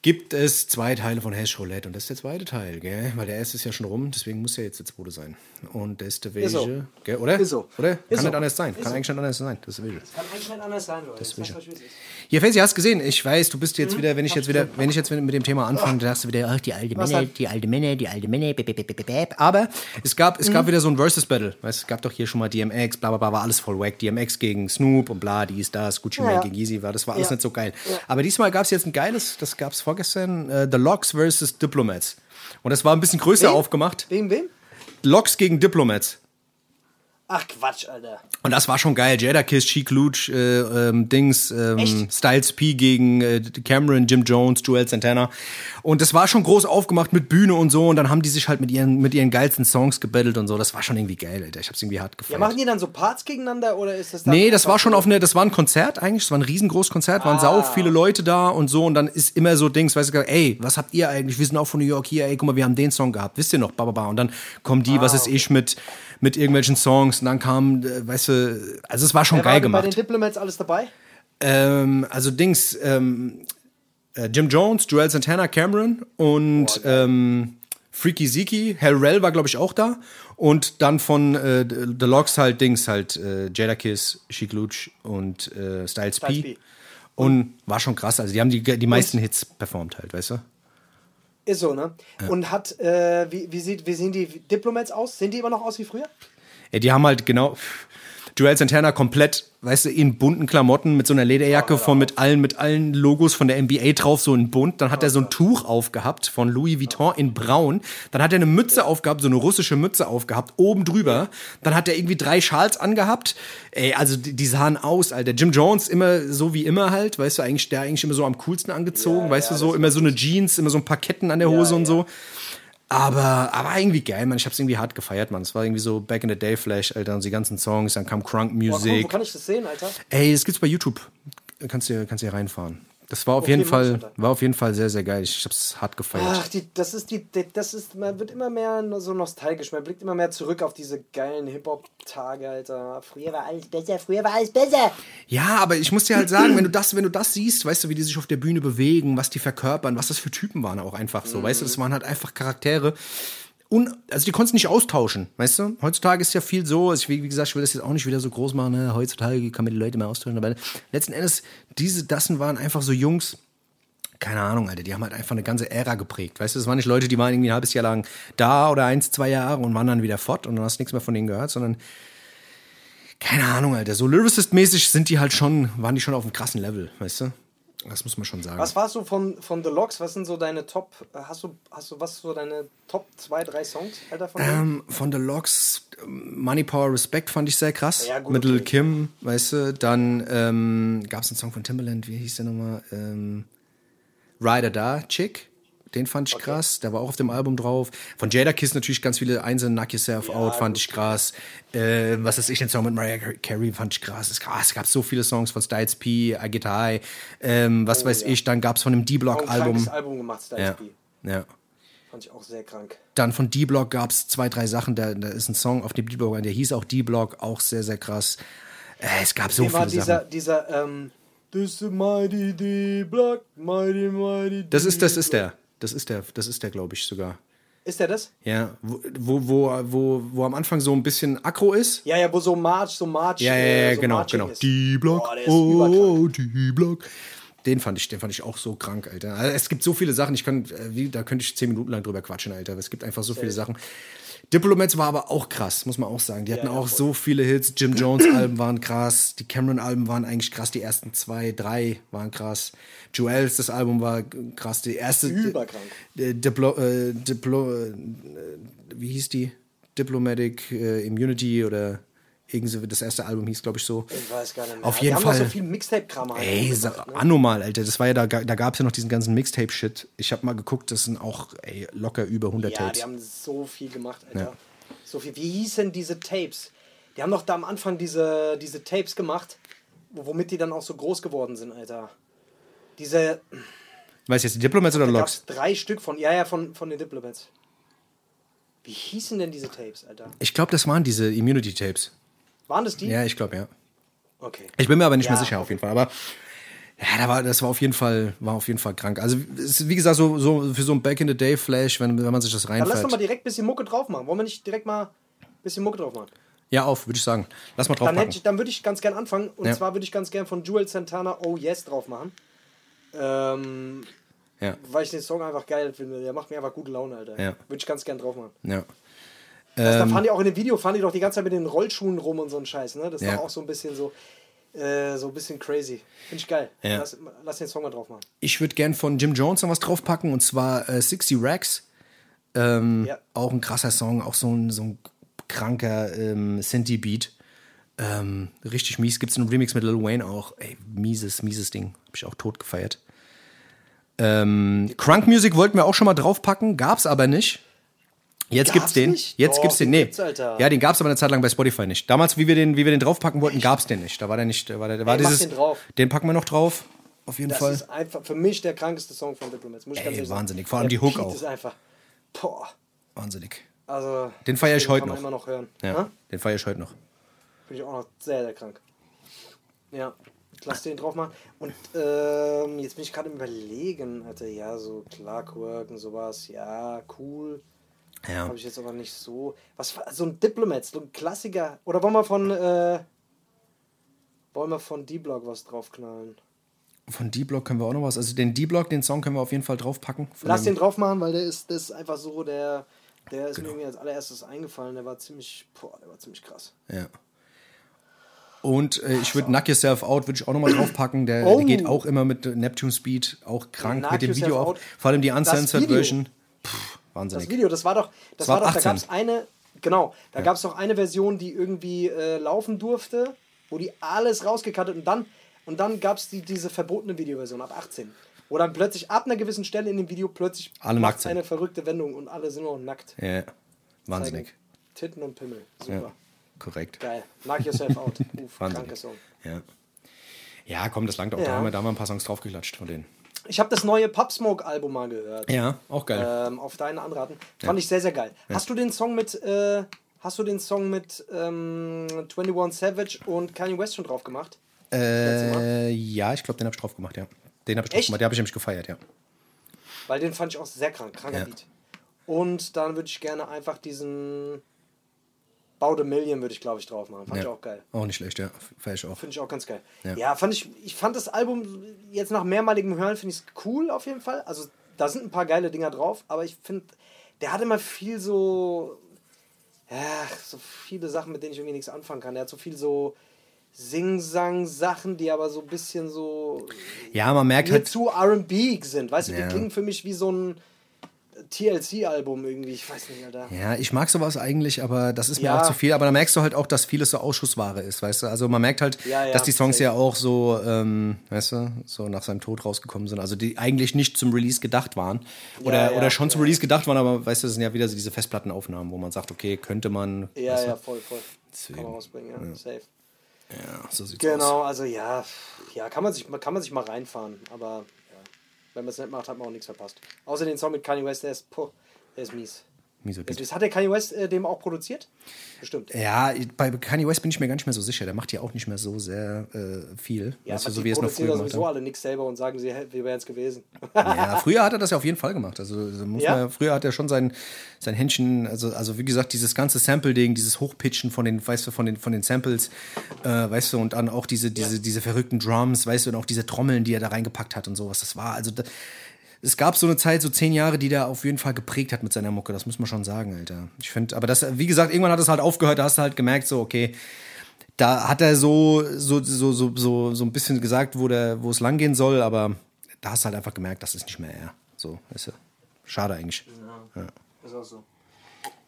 Gibt es zwei Teile von Hash Roulette und das ist der zweite Teil, gell? Weil der erste ist ja schon rum, deswegen muss ja jetzt der zweite sein. Und das ist der welche, so. gell? Oder? Ist so. Oder? Ist Kann so. nicht anders sein. Ist Kann eigentlich nicht anders sein. Das ist der welche. Kann eigentlich nicht anders sein, Leute. Das ist ist Hier, Fancy, hast du gesehen? Ich weiß, du bist jetzt Mhm. wieder, wenn ich jetzt wieder, wenn ich jetzt mit dem Thema anfange, dann sagst du wieder, ach, die alte Männer, die alte Männer, die alte Männer, aber es gab, es Mhm. gab wieder so ein Versus Battle, weißt, es gab doch hier schon mal DMX, bla, bla, bla, war alles voll wack, DMX gegen Snoop und bla, dies, das, Gucci Mane Ja. gegen Yeezy, war, das war alles Ja. nicht so geil. Aber diesmal gab es jetzt ein geiles, das gab es vorgestern, äh, The Locks versus Diplomats. Und das war ein bisschen größer Wem? aufgemacht. Wem, wem? Locks gegen Diplomats. Ach, Quatsch, Alter. Und das war schon geil. Jada Kiss, Cheek Luch, äh, ähm, Dings, ähm, Styles P gegen äh, Cameron, Jim Jones, Joel Santana. Und das war schon groß aufgemacht mit Bühne und so. Und dann haben die sich halt mit ihren, mit ihren geilsten Songs gebettelt und so. Das war schon irgendwie geil, Alter. Ich hab's irgendwie hart Ja, gefeiert. machen die dann so Parts gegeneinander oder ist das dann Nee, das war schon auf eine, das war ein Konzert eigentlich, das war ein riesengroßes Konzert, waren sau viele Leute da und so und dann ist immer so Dings, weißt du, ey, was habt ihr eigentlich? Wir sind auch von New York hier, ey, guck mal, wir haben den Song gehabt, wisst ihr noch, bababa und dann kommen die, was ist ich mit mit irgendwelchen Songs und dann kam, äh, weißt du, also es war schon Wer war geil denn bei den gemacht. Diplomats alles dabei? Ähm, also Dings, ähm, äh, Jim Jones, Joel Santana, Cameron und ähm, Freaky Zeke, Hellrell war, glaube ich, auch da. Und dann von äh, The Logs halt Dings halt äh, Jada Kiss, Chic Luch und äh, Styles, Styles P. P. Und war schon krass. Also die haben die, die meisten Hits performt halt, weißt du? Ist so, ne? Und hat, äh, wie, wie, sieht, wie sehen die Diplomats aus? Sehen die immer noch aus wie früher? Ja, die haben halt genau. Joel Santana komplett, weißt du, in bunten Klamotten mit so einer Lederjacke von mit allen, mit allen Logos von der NBA drauf, so in bunt. Dann hat er so ein Tuch aufgehabt von Louis Vuitton in braun. Dann hat er eine Mütze aufgehabt, so eine russische Mütze aufgehabt, oben drüber. Dann hat er irgendwie drei Schals angehabt. Ey, also die, die sahen aus, Alter. Jim Jones immer so wie immer halt, weißt du, eigentlich, der eigentlich immer so am coolsten angezogen, Ja, weißt ja, du, so immer so eine Jeans, immer so ein paar Ketten an der Hose und ja. so. Aber, aber irgendwie geil, man. Ich hab's irgendwie hart gefeiert, man. Es war irgendwie so Back in the Day Flash, Alter, und die ganzen Songs, dann kam Crunk Boah, cool, Music. wo kann ich das sehen, Alter? Ey, das gibt's bei YouTube. Kannst du kannst du hier reinfahren. Das war auf Okay, jeden Fall, war auf jeden Fall sehr, sehr geil. Ich hab's hart gefeiert. Ach, die, das ist die, das ist, man wird immer mehr so nostalgisch, man blickt immer mehr zurück auf diese geilen Hip-Hop-Tage, Alter. Früher war alles besser, früher war alles besser. Ja, aber ich muss dir halt sagen, wenn du das, wenn du das siehst, weißt du, wie die sich auf der Bühne bewegen, was die verkörpern, was das für Typen waren auch einfach so, weißt du, das waren halt einfach Charaktere. Und, also die konntest nicht austauschen, weißt du? Heutzutage ist ja viel so, also ich, wie gesagt, ich will das jetzt auch nicht wieder so groß machen, ne? heutzutage kann man die Leute mehr austauschen, aber letzten Endes, diese Dassen waren einfach so Jungs, keine Ahnung, Alter, die haben halt einfach eine ganze Ära geprägt. Weißt du, das waren nicht Leute, die waren irgendwie ein halbes Jahr lang da oder eins, zwei Jahre und waren dann wieder fort und dann hast du nichts mehr von denen gehört, sondern keine Ahnung, Alter. So Lyricist-mäßig sind die halt schon, waren die schon auf einem krassen Level, weißt du? Das muss man schon sagen. Was warst du von, von The Logs? Was sind so deine Top, äh, hast du, hast du was so deine Top 2, 3 Songs, Alter, von? Ähm, von The Logs, ähm, Money, Power, Respect fand ich sehr krass. Ja, gut, Mit Lil okay. Kim, weißt du. Dann ähm, gab es einen Song von Timbaland, wie hieß der nochmal? Ähm, Rider Da, Chick. Den fand ich krass. Der war auch auf dem Album drauf. Von Jada Kiss natürlich ganz viele Einzelne, Knock Yourself Out, fand ich krass. Äh, was ist ich, den Song mit Mariah Carey fand ich krass. Es, ah, es gab so viele Songs von Styles P, I Get High, ähm, was weiß ich. Dann gab es von dem ein D-Block-Album. krankes Album gemacht, Styles Ja, P. ja. Fand ich auch sehr krank. Dann von D-Block gab es zwei, drei Sachen. Da, da ist ein Song auf dem D-Block, der hieß auch D-Block, auch sehr, sehr krass. Äh, es gab so Wie war viele dieser, Sachen. dieser, ähm, This is mighty D-Block, mighty, mighty Das ist, das ist D-Block. der. Das ist der, das ist der, glaube ich, sogar. Ist der das? Ja, wo, wo, wo, wo, am Anfang so ein bisschen Aggro ist. Ja, ja, wo so March, so March. Ja, ja, äh, ja, so genau, Marching genau. ist. Boah, der ist oh, D-Block. Den fand ich, den fand ich auch so krank, Alter. Also es gibt so viele Sachen, ich kann, äh, wie, da könnte ich zehn Minuten lang drüber quatschen, Alter. Es gibt einfach so viele Sachen. Diplomats war aber auch krass, muss man auch sagen. Die hatten ja, auch voll. so viele Hits. Jim Jones Alben waren krass. Die Cameron Alben waren eigentlich krass. Die ersten zwei, drei waren krass. Joels, das Album war krass. Die erste. Überkrank. Diplo, äh, Diplo, äh, wie hieß die? Diplomatic äh, Immunity oder irgend so, das erste Album hieß, glaube ich, so. Ich weiß gar nicht mehr. Auf Die jeden haben Fall. so viel Mixtape-Kram Ey, gemacht, ne? anormal, Alter. Das war ja da, da gab es ja noch diesen ganzen Mixtape-Shit. Ich habe mal geguckt, das sind auch ey, locker über 100 Ja, Tapes. die haben so viel gemacht, Alter. Ja. So viel. Wie hießen diese Tapes? Die haben doch da am Anfang diese, diese Tapes gemacht, wo- womit die dann auch so groß geworden sind, Alter. Diese, Weißt du jetzt die Diplomats oder Logs? drei Stück von, ja, ja, von, von den Diplomats. Wie hießen denn diese Tapes, Alter? Ich glaube, das waren diese Immunity-Tapes. Waren das die? Ja, ich glaube, ja. Okay. Ich bin mir aber nicht Ja, mehr sicher auf jeden Fall. Aber ja, da war, das war auf jeden Fall, war auf jeden Fall krank. Also wie gesagt, so, so für so ein Back in the Day Flash, wenn, wenn man sich das Dann lass doch mal reinfällt. direkt ein bisschen Mucke drauf machen. Wollen wir nicht direkt mal ein bisschen Mucke drauf machen? Ja, auf, würde ich sagen. Lass mal Dann, draufpacken. ich, dann würde ich ganz gern anfangen. Und Ja. zwar würde ich ganz gern von Jewel Santana Oh Yes drauf machen. Ähm, Ja, weil ich den Song einfach geil finde. Der macht mir einfach gute Laune, Alter. Ja. Würde ich ganz gern drauf machen. ja. Das, da Ähm, fahren die auch in dem Video, fahren die doch die ganze Zeit mit den Rollschuhen rum und so ein Scheiß, ne? Das ist Ja. doch auch so ein bisschen so, äh, so ein bisschen crazy. Finde ich geil. Ja. Lass, lass den Song mal drauf machen. Ich würde gern von Jim Jones noch was draufpacken und zwar äh, 60 Racks. Ähm, Ja. Auch ein krasser Song, auch so ein, so ein kranker ähm, Synthie-Beat. Ähm, richtig mies. Gibt es einen Remix mit Lil Wayne auch. Ey, mieses, mieses Ding. Hab ich auch tot gefeiert. Ähm, Crunk Music wollten wir auch schon mal draufpacken, gab's aber nicht. Jetzt gibt's Gab's den. nicht? Jetzt Doch, gibt's den. Nee. gibt's. Ja, den gab's aber eine Zeit lang bei Spotify nicht. Damals, wie wir den, wie wir den draufpacken wollten, gab's den nicht. Da war der nicht. Da war, der, da war Ey, dieses. den drauf. Den packen wir noch drauf. Auf jeden Das Fall. ist einfach für mich der krankeste Song von Diplomats. Muss ich ganz Ey, sagen. wahnsinnig. Vor allem Der die Hook Beat auch. ist einfach. Boah. Wahnsinnig. Also. Den feier ich heute kann man noch. immer noch hören. Ja, den feiere ich heute noch. Bin ich auch noch sehr, sehr krank. Ja, lass den drauf machen. Und ähm, jetzt bin ich gerade im Überlegen, Alter, ja, so Clockwork und sowas, ja, cool. Ja. Habe ich jetzt aber nicht so. Was war so ein Diplomat, so ein Klassiker. Oder wollen wir von, äh, wollen wir von D-Block was draufknallen? Von D-Block können wir auch noch was. Also den D-Block, den Song können wir auf jeden Fall draufpacken. Lass den drauf machen, weil der ist, das ist einfach so, der, der ist Genau. mir irgendwie als allererstes eingefallen. Der war ziemlich, boah, der war ziemlich krass. Ja. Und äh, ich würde Knock Yourself Out würde ich auch nochmal draufpacken. Der, Oh. der geht auch immer mit Neptune Speed, auch krank Knock mit dem Video auch. Vor allem die Uncensored. Version. Pff, Das wahnsinnig. Video, das war doch, das, war war doch, da 18. gab es eine, genau, da gab es doch eine Version, die irgendwie äh, laufen durfte, wo die alles rausgekattet und dann, und dann gab es die, diese verbotene Videoversion ab 18. Wo dann plötzlich ab einer gewissen Stelle in dem Video plötzlich Alle sind. eine verrückte Wendung und alle sind noch nackt. Ja, wahnsinnig. Zeigen Titten und Pimmel. Super. Ja, korrekt. Geil. Knock yourself out. Uff, kranker Song. Ja. ja, komm, das langt auch. Da, Ja. haben wir, da wir ein paar Songs draufgeklatscht von denen. Ich habe das neue Pub Smoke Album mal gehört. Ja, auch geil. Ähm, auf deinen Anraten. Fand ich sehr, sehr geil. Hast du den Song mit, äh, hast du den Song mit ähm, 21 Savage und Kanye West schon drauf gemacht? Äh, ja, ich glaube, den habe ich drauf gemacht, ja. Den habe ich drauf Echt? gemacht, den habe ich nämlich gefeiert, ja. Weil den fand ich auch sehr krank, kranker Ja. Beat. Und dann würde ich gerne einfach diesen Bau the Million würde ich glaube ich drauf machen. Fand ja. ich auch geil. Auch nicht schlecht, ja. Feier ich auch. Finde ich auch ganz geil. Ja. Ja. fand ich, ich fand das Album jetzt nach mehrmaligem Hören finde ich es cool auf jeden Fall. Also da sind ein paar geile Dinger drauf, aber ich finde, der hat immer viel so, ja, so viele Sachen, mit denen ich irgendwie nichts anfangen kann. Der hat so viel so Sing-Sang-Sachen, die aber so ein bisschen so Ja, man merkt halt, zu R&B sind. Weißt du, die Ja. klingen für mich wie so ein TLC-Album irgendwie. Ich weiß nicht, Alter. Ja, ich mag sowas eigentlich, aber das ist mir Ja. auch zu viel. Aber da merkst du halt auch, dass vieles so Ausschussware ist, weißt du? Also man merkt halt, Ja, ja, dass die Songs ja auch so, ähm, weißt du, so nach seinem Tod rausgekommen sind. Also die eigentlich nicht zum Release gedacht waren. Oder, oder schon zum Release gedacht waren, aber weißt du, das sind ja wieder so diese Festplattenaufnahmen, wo man sagt, okay, könnte man. Ja, weißt du? ja, voll, voll. Kann Deswegen, man rausbringen, ja. Safe. ja so sieht's aus. Genau, also ja, ja, kann man sich, kann man sich mal reinfahren, aber wenn man es nicht macht, hat man auch nichts verpasst. Außer den Song mit Kanye West, der ist, puh, der ist mies. Wieso Der ist geht? mies. Hat der Kanye West äh, dem auch produziert? Bestimmt. Ja, bei Kanye West bin ich mir gar nicht mehr so sicher. Der macht ja auch nicht mehr so sehr äh, viel. Ja, weißt du, so wie es noch früher gemacht sowieso hat. alle nichts selber und sagen, sie, wir wären es gewesen. Ja, früher hat er das ja auf jeden Fall gemacht. Also so muss Ja? man, früher hat er schon sein, sein Händchen, also, also wie gesagt, dieses ganze Sample-Ding, dieses Hochpitchen von den, weißt du, von den, von den Samples, äh, weißt du, und dann auch diese, diese, Ja. diese verrückten Drums, weißt du, und auch diese Trommeln, die er da reingepackt hat und sowas. Das war, also da, es gab so eine Zeit, so zehn Jahre, die der auf jeden Fall geprägt hat mit seiner Mucke. Das muss man schon sagen, Alter. Ich finde, aber das, wie gesagt, irgendwann hat es halt aufgehört, da hast du halt gemerkt, so, okay, da hat er so, so, so, so, so, so ein bisschen gesagt, wo, der, wo es langgehen soll, aber da hast du halt einfach gemerkt, das ist nicht mehr er. So, weißt du. Schade eigentlich. Ist auch so.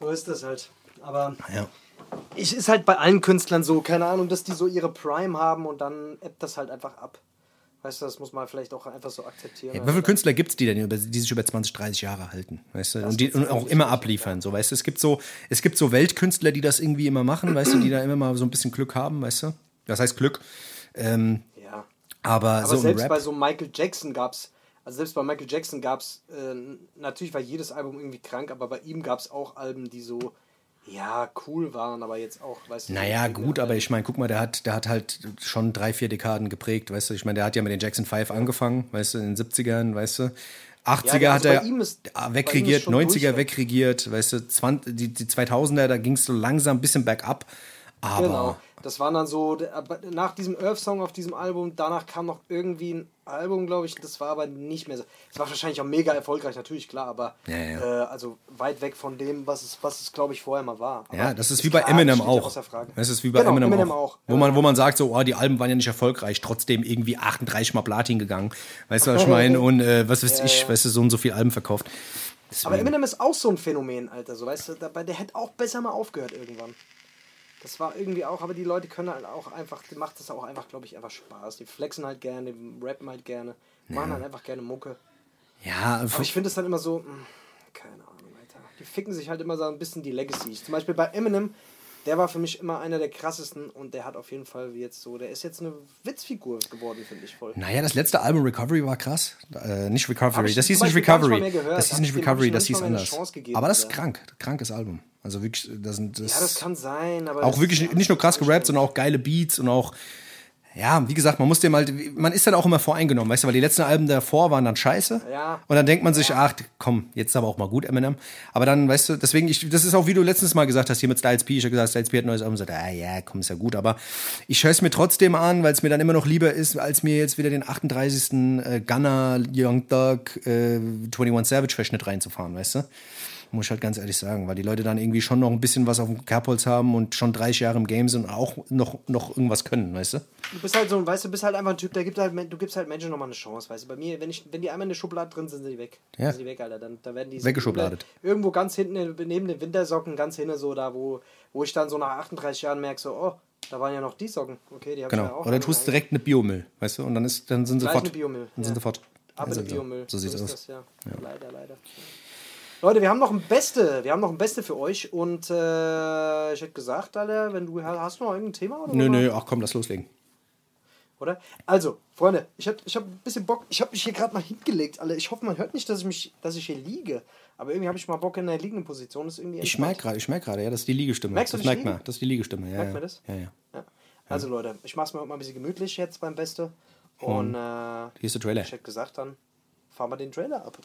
So ist das halt. Aber Ja. ich ist halt bei allen Künstlern so, keine Ahnung, dass die so ihre Prime haben und dann ebbt das halt einfach ab. Weißt du, das muss man vielleicht auch einfach so akzeptieren. Wie viele Künstler gibt es, die, denn die sich über 20, 30 Jahre halten? Weißt du? Und, die, und auch immer abliefern. So, weißt du? Es gibt so, es gibt so Weltkünstler, die das irgendwie immer machen, weißt du, die da immer mal so ein bisschen Glück haben, weißt du? Das heißt Glück. Ähm, Ja. aber, Aber so selbst bei so Michael Jackson gab es, also selbst bei Michael Jackson gab es, äh, natürlich war jedes Album irgendwie krank, aber bei ihm gab es auch Alben, die so, ja, cool waren, aber jetzt auch, weißt du. Naja, gut, aber ich meine, guck mal, der hat, der hat halt schon drei, vier Dekaden geprägt, weißt du? Ich meine, der hat ja mit den Jackson 5 angefangen, weißt du, in den 70ern, weißt du? 80er Ja, hat also er bei ihm ist- wegregiert, ist schon 90er durchweg. wegregiert, weißt du, 20, die, die 2000er, da ging es so langsam ein bisschen bergab, aber Genau. Das waren dann so, aber nach diesem Earth-Song auf diesem Album, danach kam noch irgendwie ein Album, glaube ich, das war aber nicht mehr so. Es war wahrscheinlich auch mega erfolgreich, natürlich, klar, aber Ja, ja. Äh, also weit weg von dem, was es, was es glaube ich, vorher mal war. Ja, Aber das ist wie bei klar, Eminem ja auch. Das ist wie bei Genau, Eminem, Eminem auch. auch. Wo, man, wo man sagt, so, oh, die Alben waren ja nicht erfolgreich, trotzdem irgendwie 38 Mal Platin gegangen. Weißt du, was ich meine? Und äh, was weiß Ja, ich, ja. weißt du, so und so viel Alben verkauft. Aber Deswegen- Eminem ist auch so ein Phänomen, Alter. So, weißt du, dabei, der hätte auch besser mal aufgehört irgendwann. Das war irgendwie auch, aber die Leute können halt auch einfach, die macht das auch einfach, glaube ich, einfach Spaß. Die flexen halt gerne, die rappen halt gerne, machen halt einfach gerne Mucke. ja, Aber ich finde es dann immer so, mh, keine Ahnung, Alter. Die ficken sich halt immer so ein bisschen die Legacies. Zum Beispiel bei Eminem, der war für mich immer einer der krassesten und der hat auf jeden Fall jetzt so, der ist jetzt eine Witzfigur geworden, finde ich voll. Naja, das letzte Album Recovery war krass. Äh, nicht Recovery. Das hieß nicht Recovery. Das hieß nicht Recovery, das hieß anders. Aber das ist krank. Krankes Album. Also wirklich, das sind das Ja, das kann sein, aber. auch wirklich nicht nur krass gerappt, sondern auch geile Beats und auch Ja, wie gesagt, man muss dem halt, man ist dann auch immer voreingenommen, weißt du, weil die letzten Alben davor waren dann scheiße. Ja. Und dann denkt man sich, ach, komm, jetzt ist aber auch mal gut, Eminem. Aber dann, weißt du, deswegen, ich, das ist auch, wie du letztes Mal gesagt hast, hier mit Styles P, ich habe gesagt, Styles P hat ein neues Album, gesagt, ah ja, komm, ist ja gut, aber ich höre es mir trotzdem an, weil es mir dann immer noch lieber ist, als mir jetzt wieder den 38. Äh, Gunner, Young Thug, äh, 21 Savage Verschnitt reinzufahren, weißt du? Muss ich halt ganz ehrlich sagen, weil die Leute dann irgendwie schon noch ein bisschen was auf dem Kerbholz haben und schon 30 Jahre im Game sind und auch noch, noch irgendwas können, weißt du? Du bist halt so, ein- weißt du, bist halt einfach ein Typ, der gibt halt, du gibst halt Menschen nochmal eine Chance, weißt du. Bei mir, wenn ich, wenn die einmal in der Schublade drin sind, sind die weg. Ja. Sind die weg, Alter. Dann, dann werden die so Weggeschubladet. Irgendwo ganz hinten, in- neben den Wintersocken, ganz hinten so da, wo, wo ich dann so nach 38 Jahren merke, so, oh, da waren ja noch die Socken. Okay, die hab ich ja Genau. auch. Oder du tust direkt eine Biomüll, weißt du? Und dann ist, dann sind sie Gleich fort. eine Biomüll, Dann ja. sind sie fort. Aber Also Biomüll. So sieht's ist aus. Das, ja. Leider, leider. Leute, wir haben noch ein Beste. Wir haben noch ein Beste für euch. Und äh, ich hätte gesagt, Alter, wenn du hast du noch irgendein Thema? Oder Nö, nö, ach komm, lass loslegen. Oder? Also, Freunde, ich habe ich hab ein bisschen Bock. Ich habe mich hier gerade mal hingelegt, Alter. Ich hoffe, man hört nicht, dass ich mich, dass ich hier liege. Aber irgendwie habe ich mal Bock in der liegenden Position. Das ist irgendwie Ich merke gerade, ich merke gerade, ja, das ist die Liegestimme. Merkst du das merkt man, das ist die Liegestimme, ja. Merkt ja. man das? Ja, ja. Ja. Also, Leute, ich mache es mir mal ein bisschen gemütlich jetzt beim Beste. Und äh, Hier ist der Trailer. ich hätte gesagt, dann fahren wir den Trailer ab.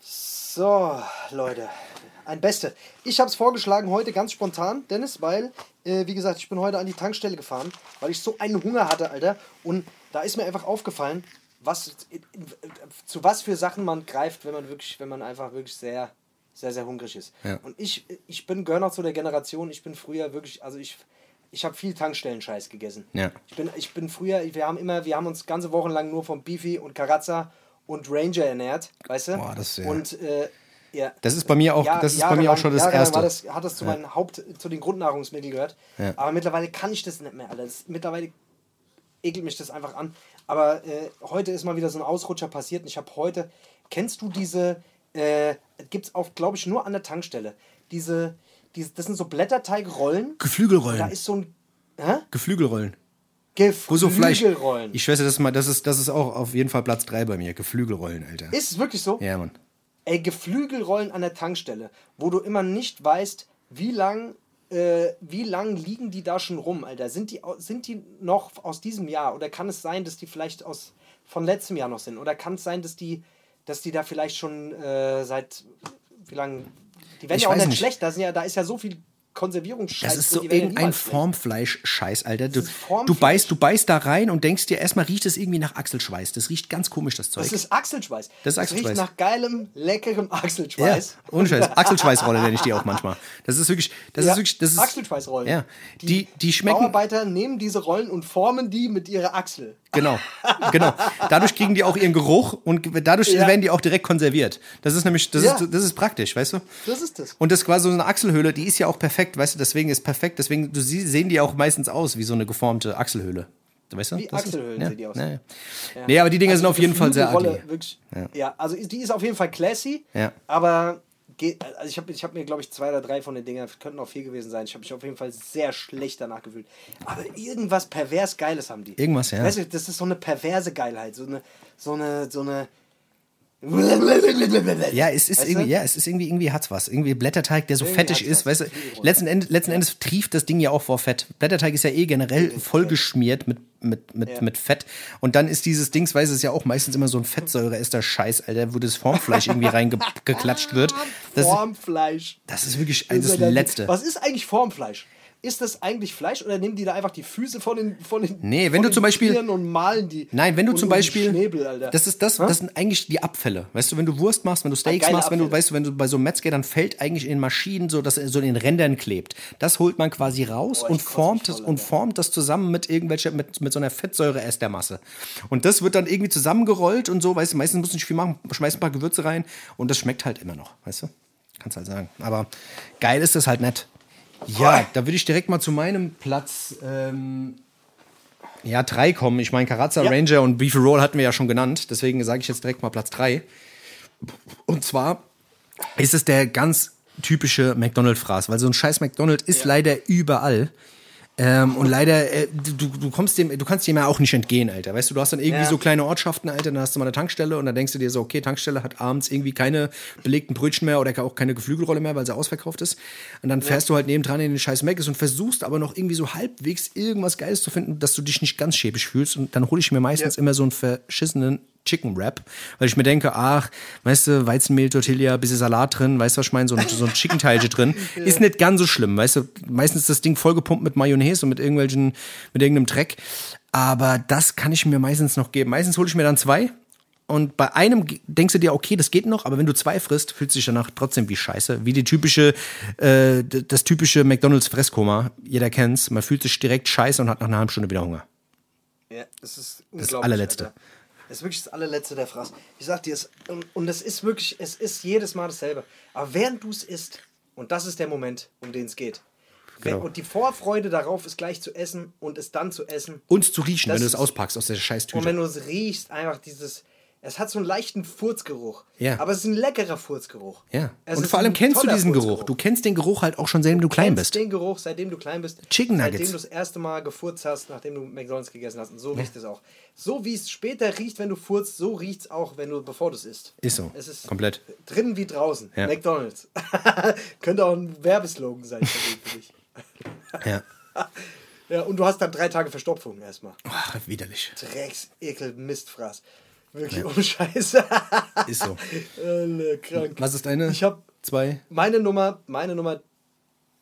So, Leute, ein Beste. Ich habe es vorgeschlagen heute ganz spontan, Dennis, weil, äh, wie gesagt, ich bin heute an die Tankstelle gefahren, weil ich so einen Hunger hatte, Alter. Und da ist mir einfach aufgefallen, was, zu was für Sachen man greift, wenn man wirklich, wenn man einfach wirklich sehr, sehr, sehr hungrig ist. Ja. Und ich, ich bin gehöre noch zu der Generation, ich bin früher wirklich, also ich, ich habe viel Tankstellen-Scheiß gegessen. Ja. Ich bin, ich bin früher, wir haben immer, wir haben uns ganze Wochen lang nur von Beefy und Carazza und Ranger ernährt, weißt du? Boah, das, ja. Und äh, ja. Das ist bei mir auch, Ja, das ist bei mir auch schon das Erste. War das, hat das zu meinen Haupt, zu den Grundnahrungsmitteln gehört. Ja. Aber mittlerweile kann ich das nicht mehr, Alter. Das, mittlerweile ekelt mich das einfach an. Aber äh, heute ist mal wieder so ein Ausrutscher passiert und ich habe heute, kennst du diese, äh, gibt es auch, glaube ich, nur an der Tankstelle, diese, diese, das sind so Blätterteigrollen. Da Geflügelrollen. ist so ein, hä? Geflügelrollen. Wo so Fleisch. Geflügelrollen. Ich schwöre, das ist, mal, das, ist, das ist auch auf jeden Fall Platz 3 bei mir. Geflügelrollen, Alter. Ist es wirklich so? Ja, Mann. Ey, Geflügelrollen an der Tankstelle, wo du immer nicht weißt, wie lang, äh, wie lang liegen die da schon rum, Alter? Sind die, sind die noch aus diesem Jahr? Oder kann es sein, dass die vielleicht aus von letztem Jahr noch sind? Oder kann es sein, dass die, dass die da vielleicht schon äh, seit wie lange. Die werden Ich ja auch nicht, nicht. schlecht, da, sind ja, da ist ja so viel Konservierungsscheiß. Das ist so die ja irgendein. Formfleisch-Scheiß, Alter. Du, Formfleisch. du, beißt, du beißt da rein und denkst dir, erstmal riecht es irgendwie nach Achselschweiß. Das riecht ganz komisch, das Zeug. Das ist Achselschweiß. Das ist Achselschweiß. riecht nach geilem, leckerem ja, Achselschweiß. ohne Scheiß. Achselschweißrolle nenne ich die auch manchmal. Das ist wirklich, das Ja, ist wirklich, das ist, Achselschweißrollen. Ja, die, die schmecken, Bauarbeiter nehmen diese Rollen und formen die mit ihrer Achsel. Genau, genau. Dadurch kriegen die auch ihren Geruch und dadurch Ja. werden die auch direkt konserviert. Das ist nämlich, das, Ja. ist, das ist praktisch, weißt du? Das ist das. Und das ist quasi so eine Achselhöhle, die ist ja auch perfekt, weißt du? Deswegen ist perfekt, deswegen du sie, sehen die auch meistens aus wie so eine geformte Achselhöhle. Weißt du? Wie Das Achselhöhlen ja, sehen die aus. Ja, ja. Nee, aber die Dinger sind auf jeden Fall sehr ugly. Wirklich, Ja. ja. also die ist auf jeden Fall classy, Ja. aber geht, also ich habe ich hab mir, glaube ich, zwei oder drei von den Dingern, könnten auch vier gewesen sein. Ich habe mich auf jeden Fall sehr schlecht danach gefühlt. Aber irgendwas pervers Geiles haben die. Irgendwas, ja. Weißt du, das ist so eine perverse Geilheit, so eine, so eine, so eine. Ja, es ist Weißt irgendwie, du? ja, es ist irgendwie, irgendwie hat's was. Irgendwie Blätterteig, der so Irgendwie fettig ist, was. weißt du. Letzten Endes, letzten Endes trieft das Ding ja auch vor Fett. Blätterteig ist ja eh generell vollgeschmiert mit, mit, mit, Ja. mit Fett. Und dann ist dieses Dings, weißt du, ist ja auch meistens immer so ein Fettsäure, ist der Scheiß, Alter, wo das Formfleisch irgendwie reingeklatscht wird. Das, Formfleisch. das ist wirklich das, ist das dann- Letzte. Was ist eigentlich Formfleisch? Ist das eigentlich Fleisch oder nehmen die da einfach die Füße von den von den Nee, wenn du zum Beispiel- Tieren und malen die? Nein, wenn du zum Beispiel. Schnäbel, Alter. Das ist das, das sind eigentlich die Abfälle. Weißt du, wenn du Wurst machst, wenn du Steaks geile machst, wenn du, Abfälle. weißt du, wenn du bei so einem Metzger, dann fällt eigentlich in den Maschinen so, dass er so in den Rändern klebt. Das holt man quasi raus Boah, und formt das voll, und formt das zusammen mit irgendwelcher, mit, mit so einer Fettsäure-Estermasse. Und das wird dann irgendwie zusammengerollt und so, weißt du, meistens musst du nicht viel machen, schmeißt ein paar Gewürze rein und das schmeckt halt immer noch, weißt du? Kannst halt sagen. Aber geil ist das halt nicht. Ja, da würde ich direkt mal zu meinem Platz ähm, ja, drei kommen. Ich meine, Carazza, Ja. Ranger und Beefy Roll hatten wir ja schon genannt. Deswegen sage ich jetzt direkt mal Platz drei. Und zwar ist es der ganz typische McDonald-Fraß, weil so ein scheiß McDonald ist leider überall. Ähm, und leider, äh, du, du kommst dem, du kannst dem ja auch nicht entgehen, Alter. Weißt du, du hast dann irgendwie Ja. so kleine Ortschaften, Alter, dann hast du mal eine Tankstelle und dann denkst du dir so, okay, Tankstelle hat abends irgendwie keine belegten Brötchen mehr oder auch keine Geflügelrolle mehr, weil sie ausverkauft ist. Und dann fährst du halt nebendran in den scheiß Meckes und versuchst aber noch irgendwie so halbwegs irgendwas Geiles zu finden, dass du dich nicht ganz schäbig fühlst. Und dann hole ich mir meistens Ja. immer so einen verschissenen Chicken Wrap, weil ich mir denke, ach, weißt du, Weizenmehl, Tortilla, bisschen Salat drin, weißt du, was ich meine, so ein, so ein Chicken Teilchen drin, ist nicht ganz so schlimm, weißt du, meistens ist das Ding vollgepumpt mit Mayonnaise und mit irgendwelchen, mit irgendeinem Dreck, aber das kann ich mir meistens noch geben. Meistens hole ich mir dann zwei und bei einem denkst du dir, okay, das geht noch, aber wenn du zwei frisst, fühlst du dich danach trotzdem wie Scheiße. Wie die typische, äh, das typische McDonalds Fresskoma. Jeder kennt's. Man fühlt sich direkt scheiße und hat nach einer halben Stunde wieder Hunger. Ja, das ist Das allerletzte. Alter. Das ist wirklich das allerletzte der Fraß. Ich sag dir, es, und, es ist wirklich, es ist jedes Mal dasselbe. Aber während du es isst, und das ist der Moment, um den es geht. Genau. und die Vorfreude darauf ist gleich zu essen und es dann zu essen. Und zu riechen, wenn du es auspackst aus der scheiß Und wenn du es riechst, einfach dieses. Es hat so einen leichten Furzgeruch. Ja. Aber es ist ein leckerer Furzgeruch. Ja. Es Und vor allem kennst du diesen Geruch. Du kennst den Geruch halt auch schon, seitdem du klein kennst bist. den Geruch, seitdem du klein bist. Chicken Seitdem Nuggets. du das erste Mal gefurzt hast, nachdem du McDonalds gegessen hast. Und so riecht es auch. So wie es später riecht, wenn du furzt, so riecht es auch, wenn du, bevor du es isst. Ist so. Es ist Komplett. Drinnen wie draußen. Ja. McDonalds. Könnte auch ein Werbeslogan sein für dich. Ja. Ja, und du hast dann drei Tage Verstopfung erstmal. Ach, widerlich. Drecks, Ekel, Mistfraß. Wirklich ohne Scheiße. Ist so. Alle krank. Was ist deine? Ich habe zwei. meine Nummer, meine Nummer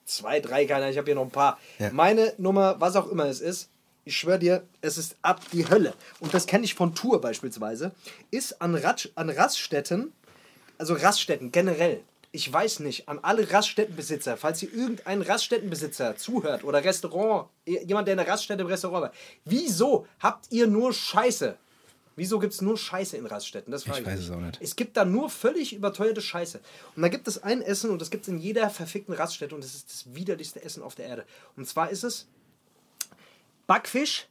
zwei, drei, keine Ahnung, ich habe hier noch ein paar. Ja. Meine Nummer, was auch immer es ist, ich schwöre dir, es ist ab die Hölle. Und das kenne ich von Tour beispielsweise, ist an, Ratsch, an Raststätten, also Raststätten generell. Ich weiß nicht, an alle Raststättenbesitzer, falls ihr irgendeinen Raststättenbesitzer zuhört oder Restaurant, jemand, der eine Raststätte im Restaurant war, wieso habt ihr nur Scheiße? Wieso gibt es nur Scheiße in Raststätten? Das frage Ich ich weiß es auch nicht. Es gibt da nur völlig überteuerte Scheiße. Und da gibt es ein Essen und das gibt es in jeder verfickten Raststätte und das ist das widerlichste Essen auf der Erde. Und zwar ist es Backfisch,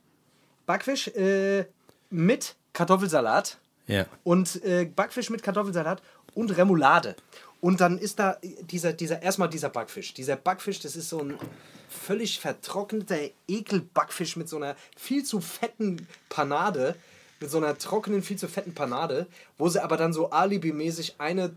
Backfisch äh, mit Kartoffelsalat Ja. und äh, Backfisch mit Kartoffelsalat und Remoulade. Und dann ist da dieser, dieser, erstmal dieser Backfisch. Dieser Backfisch, das ist so ein völlig vertrockneter Ekelbackfisch mit so einer viel zu fetten Panade, mit so einer trockenen, viel zu fetten Panade, wo sie aber dann so alibimäßig eine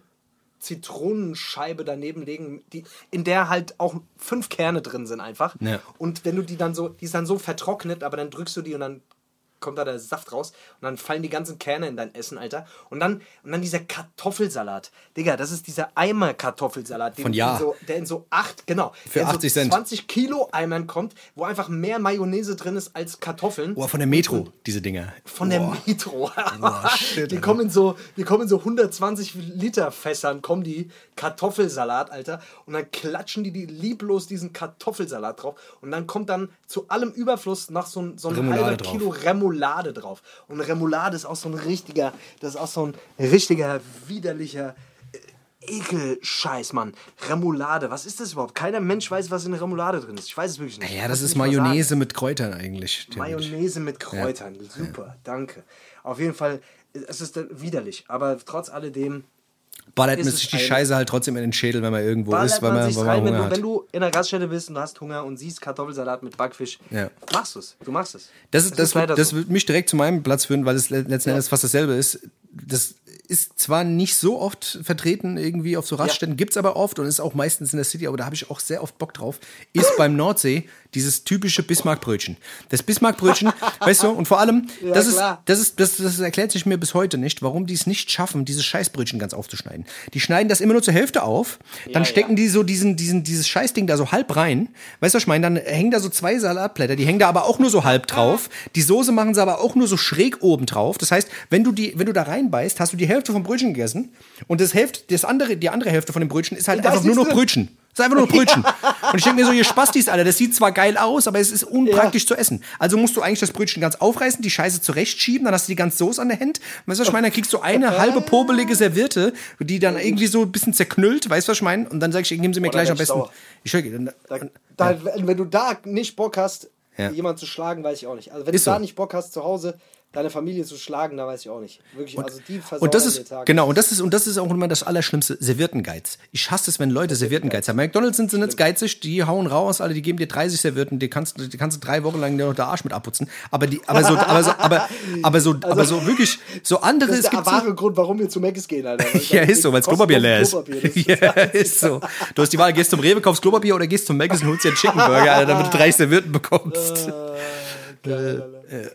Zitronenscheibe daneben legen, die, in der halt auch fünf Kerne drin sind einfach. Ja. Und wenn du die dann so, die ist dann so vertrocknet, aber dann drückst du die und dann kommt da der Saft raus und dann fallen die ganzen Kerne in dein Essen, Alter. Und dann, und dann dieser Kartoffelsalat. Digga, das ist dieser Eimer-Kartoffelsalat, den Von in Ja. so, der in so acht, genau, Für der in 80 so Cent. 20 Kilo Eimern kommt, wo einfach mehr Mayonnaise drin ist als Kartoffeln. Oh, von der Metro, diese Dinger. Von der Metro. shit, die, kommen in so, die kommen in so 120 Liter Fässern, kommen die Kartoffelsalat, Alter. Und dann klatschen die, die lieblos diesen Kartoffelsalat drauf. Und dann kommt dann zu allem Überfluss noch so ein, so ein Remoulade halber drauf. Kilo Remoulade drauf. Und Remoulade ist auch so ein richtiger, das ist auch so ein richtiger, widerlicher äh, Ekelscheiß, Mann. Remoulade, was ist das überhaupt? Keiner Mensch weiß, was in Remoulade drin ist. Ich weiß es wirklich nicht. Ja, das ist sagen. Mayonnaise mit Kräutern eigentlich. Mayonnaise mit Kräutern. Super, danke. Auf jeden Fall, es ist widerlich. Aber trotz alledem Ballert man sich die Scheiße halt trotzdem in den Schädel, wenn man irgendwo ballert ist, weil man man, weil man rein, wenn Hunger du, hat. wenn du in einer Raststätte bist und du hast Hunger und siehst Kartoffelsalat mit Backfisch, Ja. machst du es. Du machst es. Das, ist, das, leider das so. wird mich direkt zu meinem Platz führen, weil es le- letzten Endes fast dasselbe ist. Das ist zwar nicht so oft vertreten irgendwie auf so Raststätten, gibt's aber oft und ist auch meistens in der City, aber da habe ich auch sehr oft Bock drauf, ist beim Nordsee dieses typische Bismarckbrötchen. Das Bismarckbrötchen, weißt du, und vor allem, das, ist, das, ist, das, das erklärt sich mir bis heute nicht, warum die es nicht schaffen, dieses Scheißbrötchen ganz aufzuschneiden. Die schneiden das immer nur zur Hälfte auf, dann Ja, stecken ja. die so diesen, diesen, dieses Scheißding da so halb rein. Weißt du, was ich meine? Dann hängen da so zwei Salatblätter, die hängen da aber auch nur so halb drauf. Die Soße machen sie aber auch nur so schräg oben drauf. Das heißt, wenn du, die, wenn du da reinbeißt, hast du die Hälfte vom Brötchen gegessen und das Hälfte, das andere, die andere Hälfte von dem Brötchen ist halt ist einfach nur noch drin. Brötchen. Das ist einfach nur Brötchen. Und ich denke mir so, ihr Spastis, Alter, das sieht zwar geil aus, aber es ist unpraktisch zu essen. Also musst du eigentlich das Brötchen ganz aufreißen, die Scheiße zurechtschieben, dann hast du die ganze Soße an der Hand. Weißt du, was ich meine? Dann kriegst du eine halbe pobelige Serviette, die dann irgendwie so ein bisschen zerknüllt, weißt du, was ich meine? Und dann sag ich, geben sie mir da gleich am besten. Ich schau, dann, Da, da, Wenn du da nicht Bock hast, Ja. jemanden zu schlagen, weiß ich auch nicht. Also wenn Ist du da so. nicht Bock hast zu Hause, deine Familie zu schlagen, da weiß ich auch nicht. Wirklich, also die Und das ist genau und das ist und das ist auch immer das Allerschlimmste. Serviertengeiz. Ich hasse es, wenn Leute Serviertengeiz haben. McDonald's sind sie nicht geizig, die hauen raus, alle, die geben dir 30 Servierten, die kannst, du- die kannst du drei Wochen lang noch der Arsch mit abputzen. Aber die, aber so, aber so, aber, aber so, aber so wirklich so andere. das ist der gibt so, wahre Grund, warum wir zu Mc's gehen, Alter. Ja, ist so, weil das Klopapier leer ist. Ja, ist so. Du hast die Wahl, gehst zum Rewe, kaufst Klopapier oder gehst zum Mc's und holst dir einen Chicken Burger, Alter, damit du drei Servierten bekommst. geil,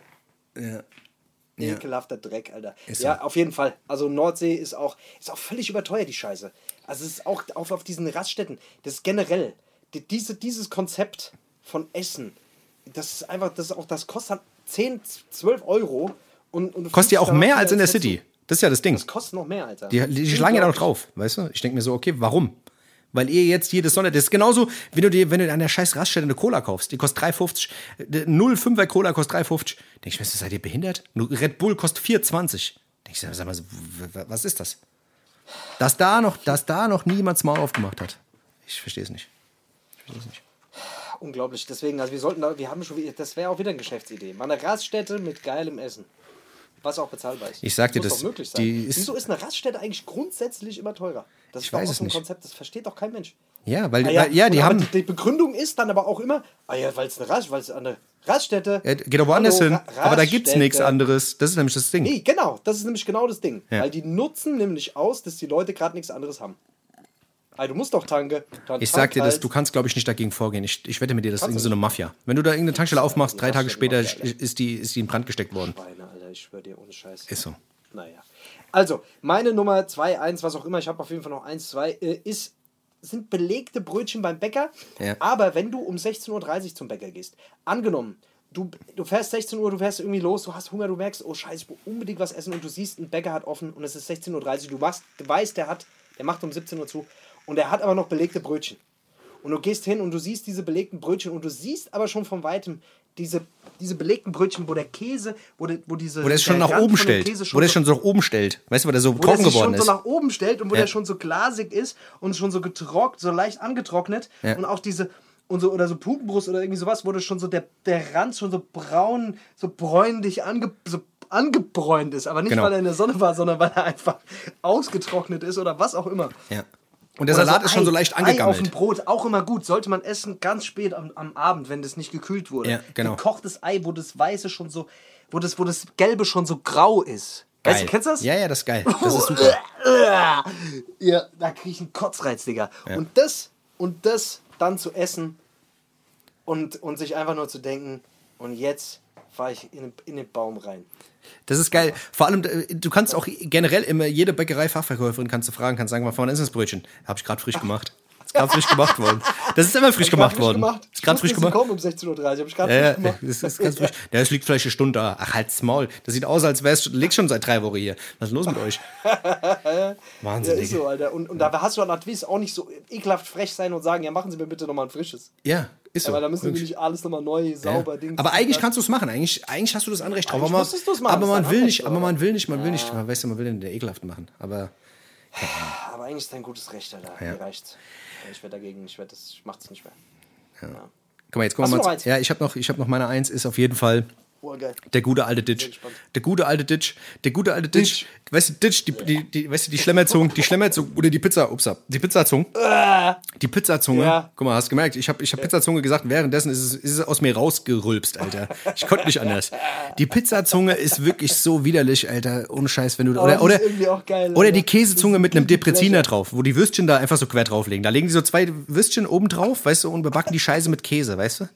Alter. Ekelhafter Dreck, Alter. ja, auf jeden Fall. Also Nordsee ist auch, ist auch völlig überteuert, die Scheiße. Also es ist auch auf, auf diesen Raststätten, das ist generell, die, diese, dieses Konzept von Essen, das ist einfach, das ist auch, das kostet dann 10, 12 Euro. Und, und Kostet ja auch mehr als in der. City. Das ist ja das Ding. Das kostet noch mehr, Alter. Die, die schlagen ja da noch drauf, weißt du? Ich denke mir so, okay, warum? Weil ihr jetzt jedes Sonntag, das ist genauso, wenn du dir, wenn du an der scheiß Raststätte eine Cola kaufst, die kostet 3,50, 0,5er Cola kostet 3,50. Denk ich mir, seid ihr behindert? Red Bull kostet 4,20. Denk ich, sag mal, was ist das? Dass da noch, dass da noch niemand Maul aufgemacht hat. Ich verstehe es nicht. Ich verstehe es nicht. Unglaublich. Deswegen, also wir sollten da, wir haben schon das wäre auch wieder eine Geschäftsidee. Mal eine Raststätte mit geilem Essen. Was auch bezahlbar ist. Ich sag dir, das- sein. die ist- Wieso ist eine Raststätte eigentlich grundsätzlich immer teurer? Das ist doch weiß auch es so ein. Konzept, das versteht doch kein Mensch. Ja, weil, Ah weil ja, die haben. Die, Begründung ist dann aber auch immer, ah ja, weil es eine, Rast, weil's eine Raststätte. Ja, geht doch woanders hin. Ra- Aber da gibt's Raststätte. nichts anderes. Das ist nämlich das Ding. Nee, genau, das ist nämlich genau das Ding. Ja. Weil die nutzen nämlich aus, dass die Leute gerade nichts anderes haben. Ah, du musst doch tanke. Dann Ich sag dir das, halt. du kannst, glaube ich, nicht dagegen vorgehen. Ich, ich wette mit dir, das ist Kannst irgendwie du so eine Mafia. Wenn du da irgendeine Tankstelle aufmachst, drei Ja, Tage später Mafia, ist die, ist die in Brand gesteckt worden. Schweine, Alter, ich schwör dir, ohne Scheiß. Ist so. Naja. Also, meine Nummer 2, 1, was auch immer, ich habe auf jeden Fall noch 1, 2, äh, ist, sind belegte Brötchen beim Bäcker. Ja. Aber wenn du um 16.30 Uhr zum Bäcker gehst, angenommen, du, du fährst 16 Uhr, du fährst irgendwie los, du hast Hunger, du merkst, oh Scheiße, ich will unbedingt was essen und du siehst, ein Bäcker hat offen und es ist 16.30 Uhr, du, machst, du weißt, der hat, der macht um 17 Uhr zu und der hat aber noch belegte Brötchen. Und du gehst hin und du siehst diese belegten Brötchen und du siehst aber schon von weitem diese, diese belegten Brötchen, wo der Käse, wo, der, wo diese. Wo der es schon der nach Rand oben stellt. Käse Wo der schon so nach oben stellt. Weißt du, weil der so wo der trocken sich geworden schon ist. so nach oben stellt und wo Ja. der schon so glasig ist und schon so getrocknet, so leicht angetrocknet Ja. und auch diese und so oder so Putenbrust oder irgendwie sowas, wo das schon so der, der Rand schon so braun, so bräunlich ange, so angebräunt ist, aber nicht Genau. weil er in der Sonne war, sondern weil er einfach ausgetrocknet ist oder was auch immer. Ja. Und der Oder Salat ist schon Ei- so leicht Ei auf dem angegammelt. Brot, auch immer gut. Sollte man essen ganz spät am, am Abend, wenn das nicht gekühlt wurde. Ja, genau. Gekochtes Ei, wo das Weiße schon so, wo das, wo das Gelbe schon so grau ist. Weißt du, Geil. kennst du das? Ja, ja, das ist geil. Das ist super. Ja, da krieg ich einen Kotzreiz, Digga. Und das, und das dann zu essen und, und sich einfach nur zu denken, und jetzt fahre ich in, den- in den Baum rein. Das ist geil. Vor allem, äh, du kannst auch generell immer, jede Bäckerei-Fachverkäuferin kannst du fragen, kannst sagen, wann ist das Brötchen? Hab ich gerade frisch gemacht. Ist gerade frisch gemacht worden. Das ist immer frisch gemacht worden. Ist gerade frisch gemacht. Kommen um 16.30 Uhr, habe ich gerade Ja, ja, frisch gemacht. das ist ganz frisch. Ja, es liegt vielleicht eine Stunde da. Ach, halt's Maul. Das sieht aus, als wär's, liegt schon seit drei Wochen hier. Was ist los mit euch? Ja, Wahnsinn, ist Digga. so, Alter. Und, und da hast du an Advis auch nicht so ekelhaft frech sein und sagen, ja, machen Sie mir bitte nochmal ein frisches. Ja, ist so. Ja, weil da müssen wir nicht alles nochmal neu, sauber, Ja. Dings. Aber eigentlich das. kannst du es machen. Eigentlich, eigentlich hast du das Anrecht drauf. Aber man, machen, aber das ist man will nicht, aber aber- man will nicht, man will nicht. Man weißt du, man will den ekelhaft machen. Aber Aber eigentlich ist dein gutes Recht, Alter. Ja. Mir reicht's. Ich werde dagegen, ich werde das, ich mach's nicht mehr. Ja. guck mal, jetzt kommen wir mal. Ja, ich habe noch, ich habe noch meine Eins. Ist auf jeden Fall Oh, der gute alte Ditch. Der gute alte Ditch. Der gute alte Ditch. Weißt du, Ditch, die, die, die, weißt du, die Schlemmerzunge, die Schlemmerzunge oder die Pizza, upsa, die Pizzazunge. Die Pizzazunge. Ja. Guck mal, hast gemerkt, ich habe ich hab Pizzazunge gesagt, währenddessen ist es, ist es aus mir rausgerülpst, Alter. Ich konnte nicht anders. Die Pizzazunge ist wirklich so widerlich, Alter. Ohne Scheiß, wenn du. Aber Oder, oder, ist irgendwie auch geil, oder die Käsezunge mit einem Depreziner drauf, wo die Würstchen da einfach so quer drauflegen. Da legen die so zwei Würstchen oben drauf, weißt du, und bebacken die Scheiße mit Käse, weißt du?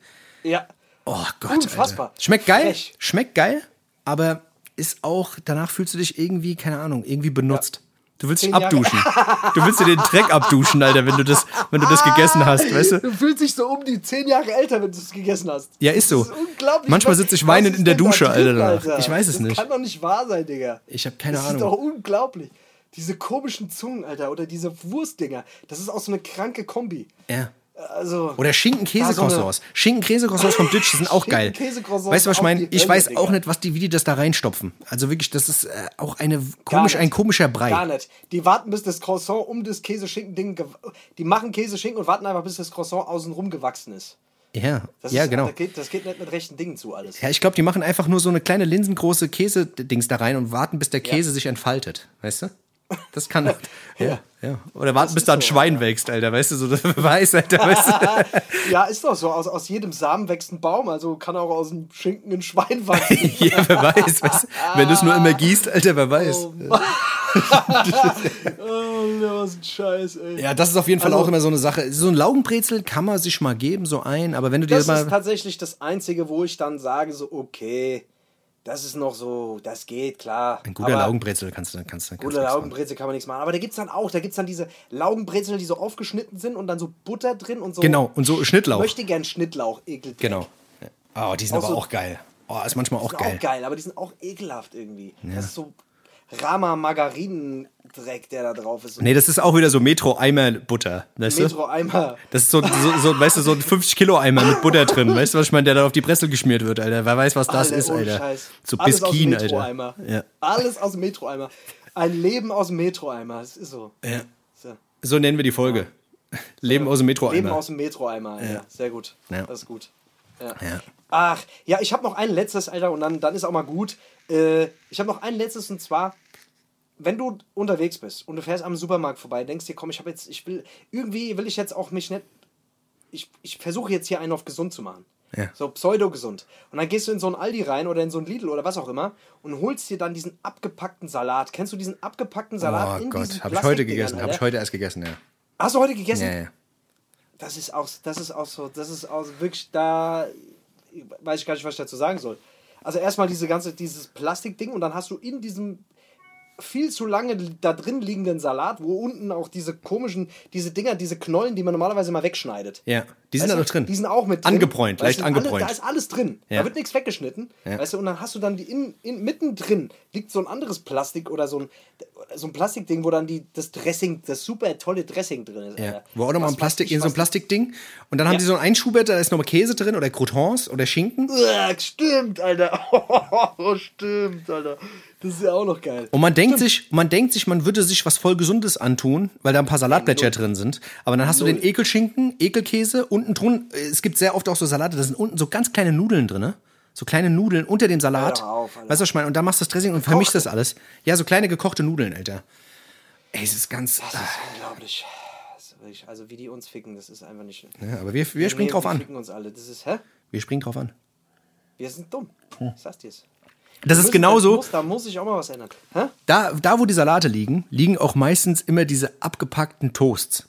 Ja. Oh Gott. Unfassbar. Alter. Schmeckt geil. Frech. Schmeckt geil, aber ist auch, danach fühlst du dich irgendwie, keine Ahnung, irgendwie benutzt. Du willst dich abduschen. Du willst dir den Dreck abduschen, Alter, wenn du das, wenn du das gegessen hast, weißt du? Du fühlst dich so um die zehn Jahre älter, wenn du es gegessen hast. Ja, ist so. Das ist unglaublich. Manchmal sitze ich weinend in der Dusche, Alter, danach. Ich weiß es das nicht. kann doch nicht wahr sein, Digga. Ich habe keine das Ahnung. ist doch unglaublich. Diese komischen Zungen, Alter, oder diese Wurstdinger. Das ist auch so eine kranke Kombi. Ja. Also. Oder Schinken-Käse-Croissants. Schinken-Käse-Croissants vom Ditch, die sind auch geil. Weißt du, was ich meine? Ich weiß auch nicht, was die, wie die das da reinstopfen. Also wirklich, das ist äh, auch eine komisch, ein komischer Brei. Gar nicht. Die warten, bis das Croissant um das Käse-Schinken-Ding. Die machen Käse-Schinken und warten einfach, bis das Croissant außenrum gewachsen ist. Ja, Das ja ist, genau. Das geht, das geht nicht mit rechten Dingen zu alles. Ja, ich glaube, die machen einfach nur so eine kleine linsengroße Käse-Dings da rein und warten, bis der Käse sich entfaltet. Weißt du? Das kann. ja, ja. Oder warten, bis da ein so, Schwein wächst, Alter. Weißt du, so das weiß, Alter. Weißt du? Ja, ist doch so. Aus, aus jedem Samen wächst ein Baum. Also kann auch aus dem Schinken ein Schwein wachsen. ja, wer weiß. Weißt? Wenn du es nur immer gießt, Alter, wer weiß. oh, was ein Scheiß, ey. Ja, das ist auf jeden Fall Also- auch immer so eine Sache. So ein Laugenbrezel kann man sich mal geben, so ein, aber wenn du dir Das mal. ist tatsächlich das Einzige, wo ich dann sage, so, okay, das ist noch so, das geht, klar. Ein guter Aber Laugenbrezel kannst du dann kannst, kannst Gute du nichts machen. Laugenbrezel kann man nichts machen. Aber da gibt es dann auch, da gibt es dann diese Laugenbrezel, die so aufgeschnitten sind und dann so Butter drin und so. Genau, und so Schnittlauch. Ich möchte gern Schnittlauch, ekelt. Genau. Oh, die sind Auch aber so- auch geil. Oh, ist manchmal auch Auch geil. geil, aber die sind auch ekelhaft irgendwie. Das ist so Rama Margarinendreck, der da drauf ist. Nee, das ist auch wieder so Metro-Eimer-Butter. Weißt du? Metro-Eimer. Das ist so, so, so, weißt du, so ein 50-Kilo-Eimer mit Butter drin. Weißt du, was ich meine, der dann auf die Presse geschmiert wird, Alter. Wer weiß, was das Alter, ist, Alter. Scheiß. So Alles aus dem Biskin, Alter. Metro-Eimer. Ja. Alles aus dem Metro-Eimer. Ein Leben aus dem Metro-Eimer. Das ist so. Ja. so. So nennen wir die Folge. Leben aus dem Leben Metro-Eimer. aus dem Metro-Eimer. Ja. Ja. Sehr gut. Ja. Das ist gut. Ja. Ja. Ach, ja, ich habe noch ein letztes, Alter, und dann, dann ist auch mal gut. Äh, ich habe noch ein letztes und zwar, wenn du unterwegs bist und du fährst am Supermarkt vorbei, denkst dir, komm, ich habe jetzt, ich will, irgendwie will ich jetzt auch mich nicht, ich, ich versuche jetzt hier einen auf gesund zu machen. Ja. So pseudo-gesund. Und dann gehst du in so ein Aldi rein oder in so ein Lidl oder was auch immer und holst dir dann diesen abgepackten Salat. Kennst du diesen abgepackten Salat Oh in Gott, habe ich heute gegessen. Habe ich heute erst gegessen, ja. Hast du heute gegessen? Ja, ja. Das ist auch, das ist auch so, das ist auch wirklich da, weiß ich gar nicht, was ich dazu sagen soll. Also erstmal diese ganze, dieses Plastikding und dann hast du in diesem viel zu lange da drin liegenden Salat, wo unten auch diese komischen, diese Dinger, diese Knollen, die man normalerweise mal wegschneidet. Ja, die sind Weißt da noch drin. Die sind auch mit drin. Angebräunt, Weißt leicht du, angebräunt. Alle, da ist alles drin. Ja. Da wird nichts weggeschnitten. Ja. Weißt du, und dann hast du dann die in, in, mittendrin liegt so ein anderes Plastik oder so ein, so ein Plastikding, wo dann die, das Dressing, das super tolle Dressing drin ist. Ja. Wo auch nochmal ein Plastik, in so ein Plastikding. Und dann haben die so einen Einschubert, da ist nochmal Käse drin oder Croutons oder Schinken. Uah, Stimmt, Alter. Oh, stimmt, Alter. Das ist ja auch noch geil. Und man denkt sich, man denkt sich, man würde sich was voll Gesundes antun, weil da ein paar Salatblätter drin sind. Aber dann hast du den Ekelschinken, Ekelkäse, unten drun, es gibt sehr oft auch so Salate, da sind unten so ganz kleine Nudeln drin. So kleine Nudeln unter dem Salat. Doch auf, Alter. weißt du, was ich meine? Und da machst du das Dressing und vermischst das alles. Ja, so kleine gekochte Nudeln, Alter. Ey, es ist ganz. Das ist unglaublich. Ist wirklich- Also wie die uns ficken, das ist einfach nicht. Ja, aber wir, wir springen Nee, drauf die an. ficken uns alle. Das ist, hä? Wir springen drauf an. Wir sind dumm. Ich sag's dir's. Das ist genauso. Muss, da muss sich auch mal was ändern. Hä? Da, da, wo die Salate liegen, liegen auch meistens immer diese abgepackten Toasts.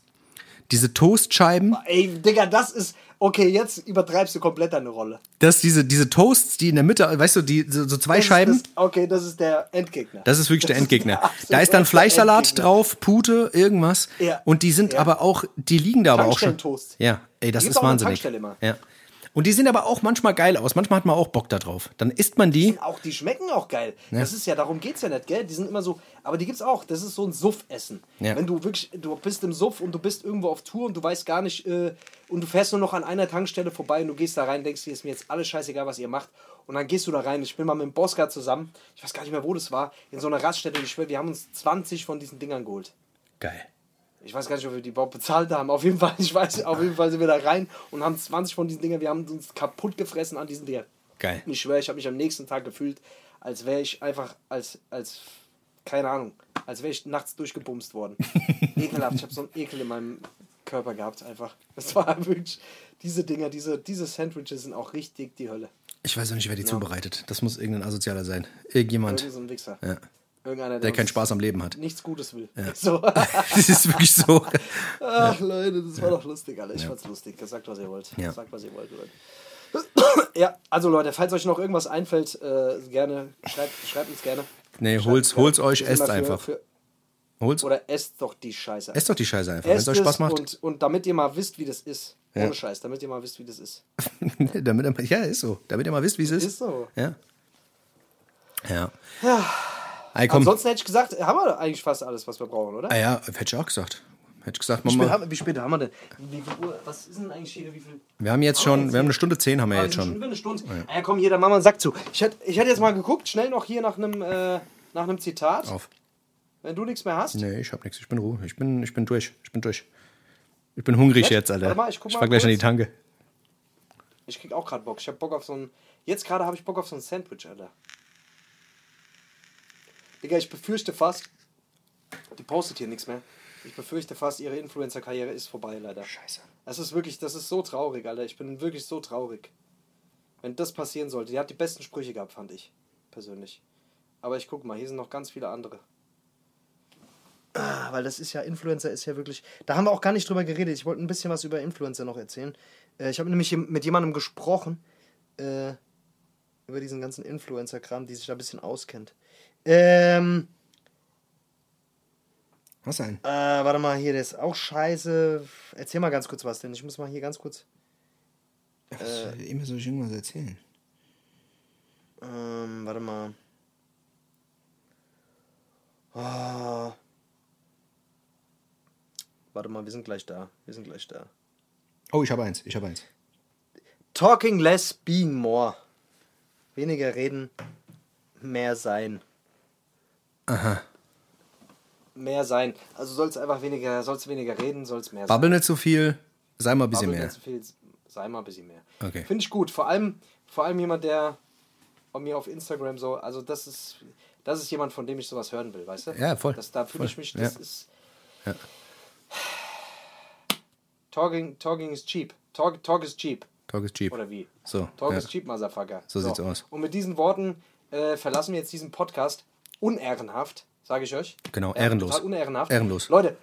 Diese Toastscheiben, Ey, Digga, das ist. Okay, jetzt übertreibst du komplett deine Rolle. das diese, diese Toasts, die in der Mitte, weißt du, die so, so zwei Das Scheiben. Ist das, okay, das ist der Endgegner. Das ist wirklich der Das ist Endgegner. der absolute Da ist dann Fleischsalat Endgegner. drauf, Pute, irgendwas. Ja. Und die sind Ja. aber auch, die liegen da aber auch schon. Ja, ey, das ist der wahnsinnig. Ja. Und die sehen aber auch manchmal geil aus. Manchmal hat man auch Bock da drauf. Dann isst man die. Auch die schmecken auch geil. Das ist ja, darum geht's ja nicht, gell? Die sind immer so, aber die gibt's auch. Das ist so ein Suff-Essen. Ja. Wenn du wirklich, du bist im Suff und du bist irgendwo auf Tour und du weißt gar nicht, äh, und du fährst nur noch an einer Tankstelle vorbei und du gehst da rein, denkst dir, ist mir jetzt alles scheißegal, was ihr macht. Und dann gehst du da rein. Ich bin mal mit dem Bosca zusammen, ich weiß gar nicht mehr, wo das war, in so einer Raststätte. Ich schwör, wir haben uns 20 von diesen Dingern geholt. Geil. Ich weiß gar nicht, ob wir die überhaupt bezahlt haben. Auf jeden Fall, ich weiß, auf jeden Fall sind wir da rein und haben 20 von diesen Dingern, wir haben uns kaputt gefressen an diesen Dingern. Geil. Ich schwöre, ich habe mich am nächsten Tag gefühlt, als wäre ich einfach, als, als, keine Ahnung, als wäre ich nachts durchgebumst worden. Ekelhaft, ich habe so einen Ekel in meinem Körper gehabt, einfach. Das war wirklich, diese Dinger, diese, diese Sandwiches sind auch richtig die Hölle. Ich weiß auch nicht, wer die zubereitet. Das muss irgendein Asozialer sein. Irgendjemand, Irgend so ein Wichser. Ja. Irgendeiner, der keinen uns Spaß am Leben hat. Nichts Gutes will. So. Das ist wirklich so. Ach Leute, das war doch lustig, Alter. Ich fand's lustig. Sagt, was ihr wollt. Ja. Sagt, was ihr wollt, Leute. Ja, also Leute, falls euch noch irgendwas einfällt, äh, gerne, schreibt, schreibt uns gerne. Nee, Schreibt holt's, uns gerne. euch, esst dafür- einfach. Für, Holt's. oder esst doch die Scheiße. Esst doch die Scheiße einfach. Wenn es euch Spaß macht. Und, und damit ihr mal wisst, wie das ist. Ja. Ohne Scheiß, damit ihr mal wisst, wie das ist. damit, ihr- ja, ist so. Damit ihr mal wisst, wie es ist. Ist so. Ja. Ja. Ey, komm. Ansonsten hätte ich gesagt, haben wir eigentlich fast alles, was wir brauchen, oder? Ah ja, hätte ich auch gesagt. Hätte ich gesagt, Wie spät, Mama. haben, wie spät haben wir denn? Wie viel Uhr? Was ist denn eigentlich hier? Wie viel? Wir haben jetzt schon, wir haben eine Stunde zehn haben wir jetzt Also schon. Über eine Stunde. Ah, ja, komm, jeder Mama sagt zu. Ich hätte ich hätte jetzt mal geguckt, schnell noch hier nach einem, äh, nach einem Zitat. Auf. Wenn du nichts mehr hast. Nee, ich hab nichts. Ich bin Ruhe. Ich bin, ich bin durch. Ich bin durch. Ich bin hungrig Echt? jetzt, Alter. Warte mal, ich guck mal fahr gleich an die kurz. Tanke. Ich krieg auch gerade Bock. Ich hab Bock auf so ein. Jetzt gerade habe ich Bock auf so ein Sandwich, Alter. Digga, ich befürchte fast. Die postet hier nichts mehr. Ich befürchte fast, ihre Influencer-Karriere ist vorbei, leider. Scheiße. Das ist wirklich, das ist so traurig, Alter. Ich bin wirklich so traurig. Wenn das passieren sollte. Die hat die besten Sprüche gehabt, fand ich. Persönlich. Aber ich guck mal, hier sind noch ganz viele andere. Ah, weil das ist ja, Influencer ist ja wirklich. Da haben wir auch gar nicht drüber geredet. Ich wollte ein bisschen was über Influencer noch erzählen. Äh, ich habe nämlich mit jemandem gesprochen. Äh, über diesen ganzen Influencer-Kram, die sich da ein bisschen auskennt. Ähm. Was denn? Äh, warte mal, hier, der ist auch scheiße. Erzähl mal ganz kurz was, denn ich muss mal hier ganz kurz. Äh, immer soll ich irgendwas erzählen. Ähm, warte mal. Ah. Warte mal, wir sind gleich da. Wir sind gleich da. Oh, ich habe eins. Ich habe eins. Talking less, being more. Weniger reden, mehr sein. Aha. Mehr sein. Also sollst einfach weniger, sollst weniger reden, sollst mehr sein. Babbel nicht so viel, sei mal ein bisschen Babbel mehr. nicht so viel, sei mal ein bisschen mehr. Okay. Finde ich gut. Vor allem, vor allem jemand, der bei mir auf Instagram so, also das ist, das ist jemand, von dem ich sowas hören will, weißt du? Ja, voll. Das, da fühle ich mich, das Ja. ist. Ja. Talking, talking is cheap. Talk, talk is cheap. Talk is cheap. Oder wie? So, Talk ja. is cheap, Motherfucker. So sieht's aus. Und mit diesen Worten äh, verlassen wir jetzt diesen Podcast unehrenhaft, sage ich euch. Genau, ehrenlos. Total unehrenhaft. Ehrenlos. Leute,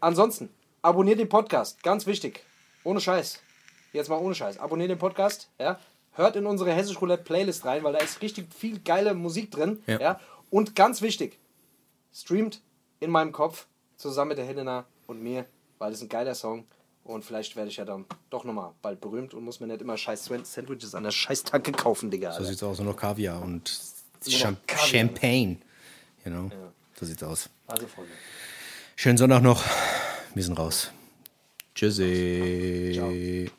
ansonsten, abonniert den Podcast. Ganz wichtig. Ohne Scheiß. Jetzt mal ohne Scheiß. Abonniert den Podcast. Ja. Hört in unsere Hessisch Roulette Playlist rein, weil da ist richtig viel geile Musik drin. Ja. Ja. Und ganz wichtig, streamt in meinem Kopf zusammen mit der Helena und mir, weil es ein geiler Song. Und vielleicht werde ich ja dann doch nochmal bald berühmt und muss mir nicht immer scheiß Sandwiches an der scheiß Tanke kaufen, Digga. So Alter. sieht's aus. Nur noch Kaviar und Champagne. You know? So sieht's aus. Also, Freunde. Schönen Sonntag noch. Wir sind raus. Tschüssi.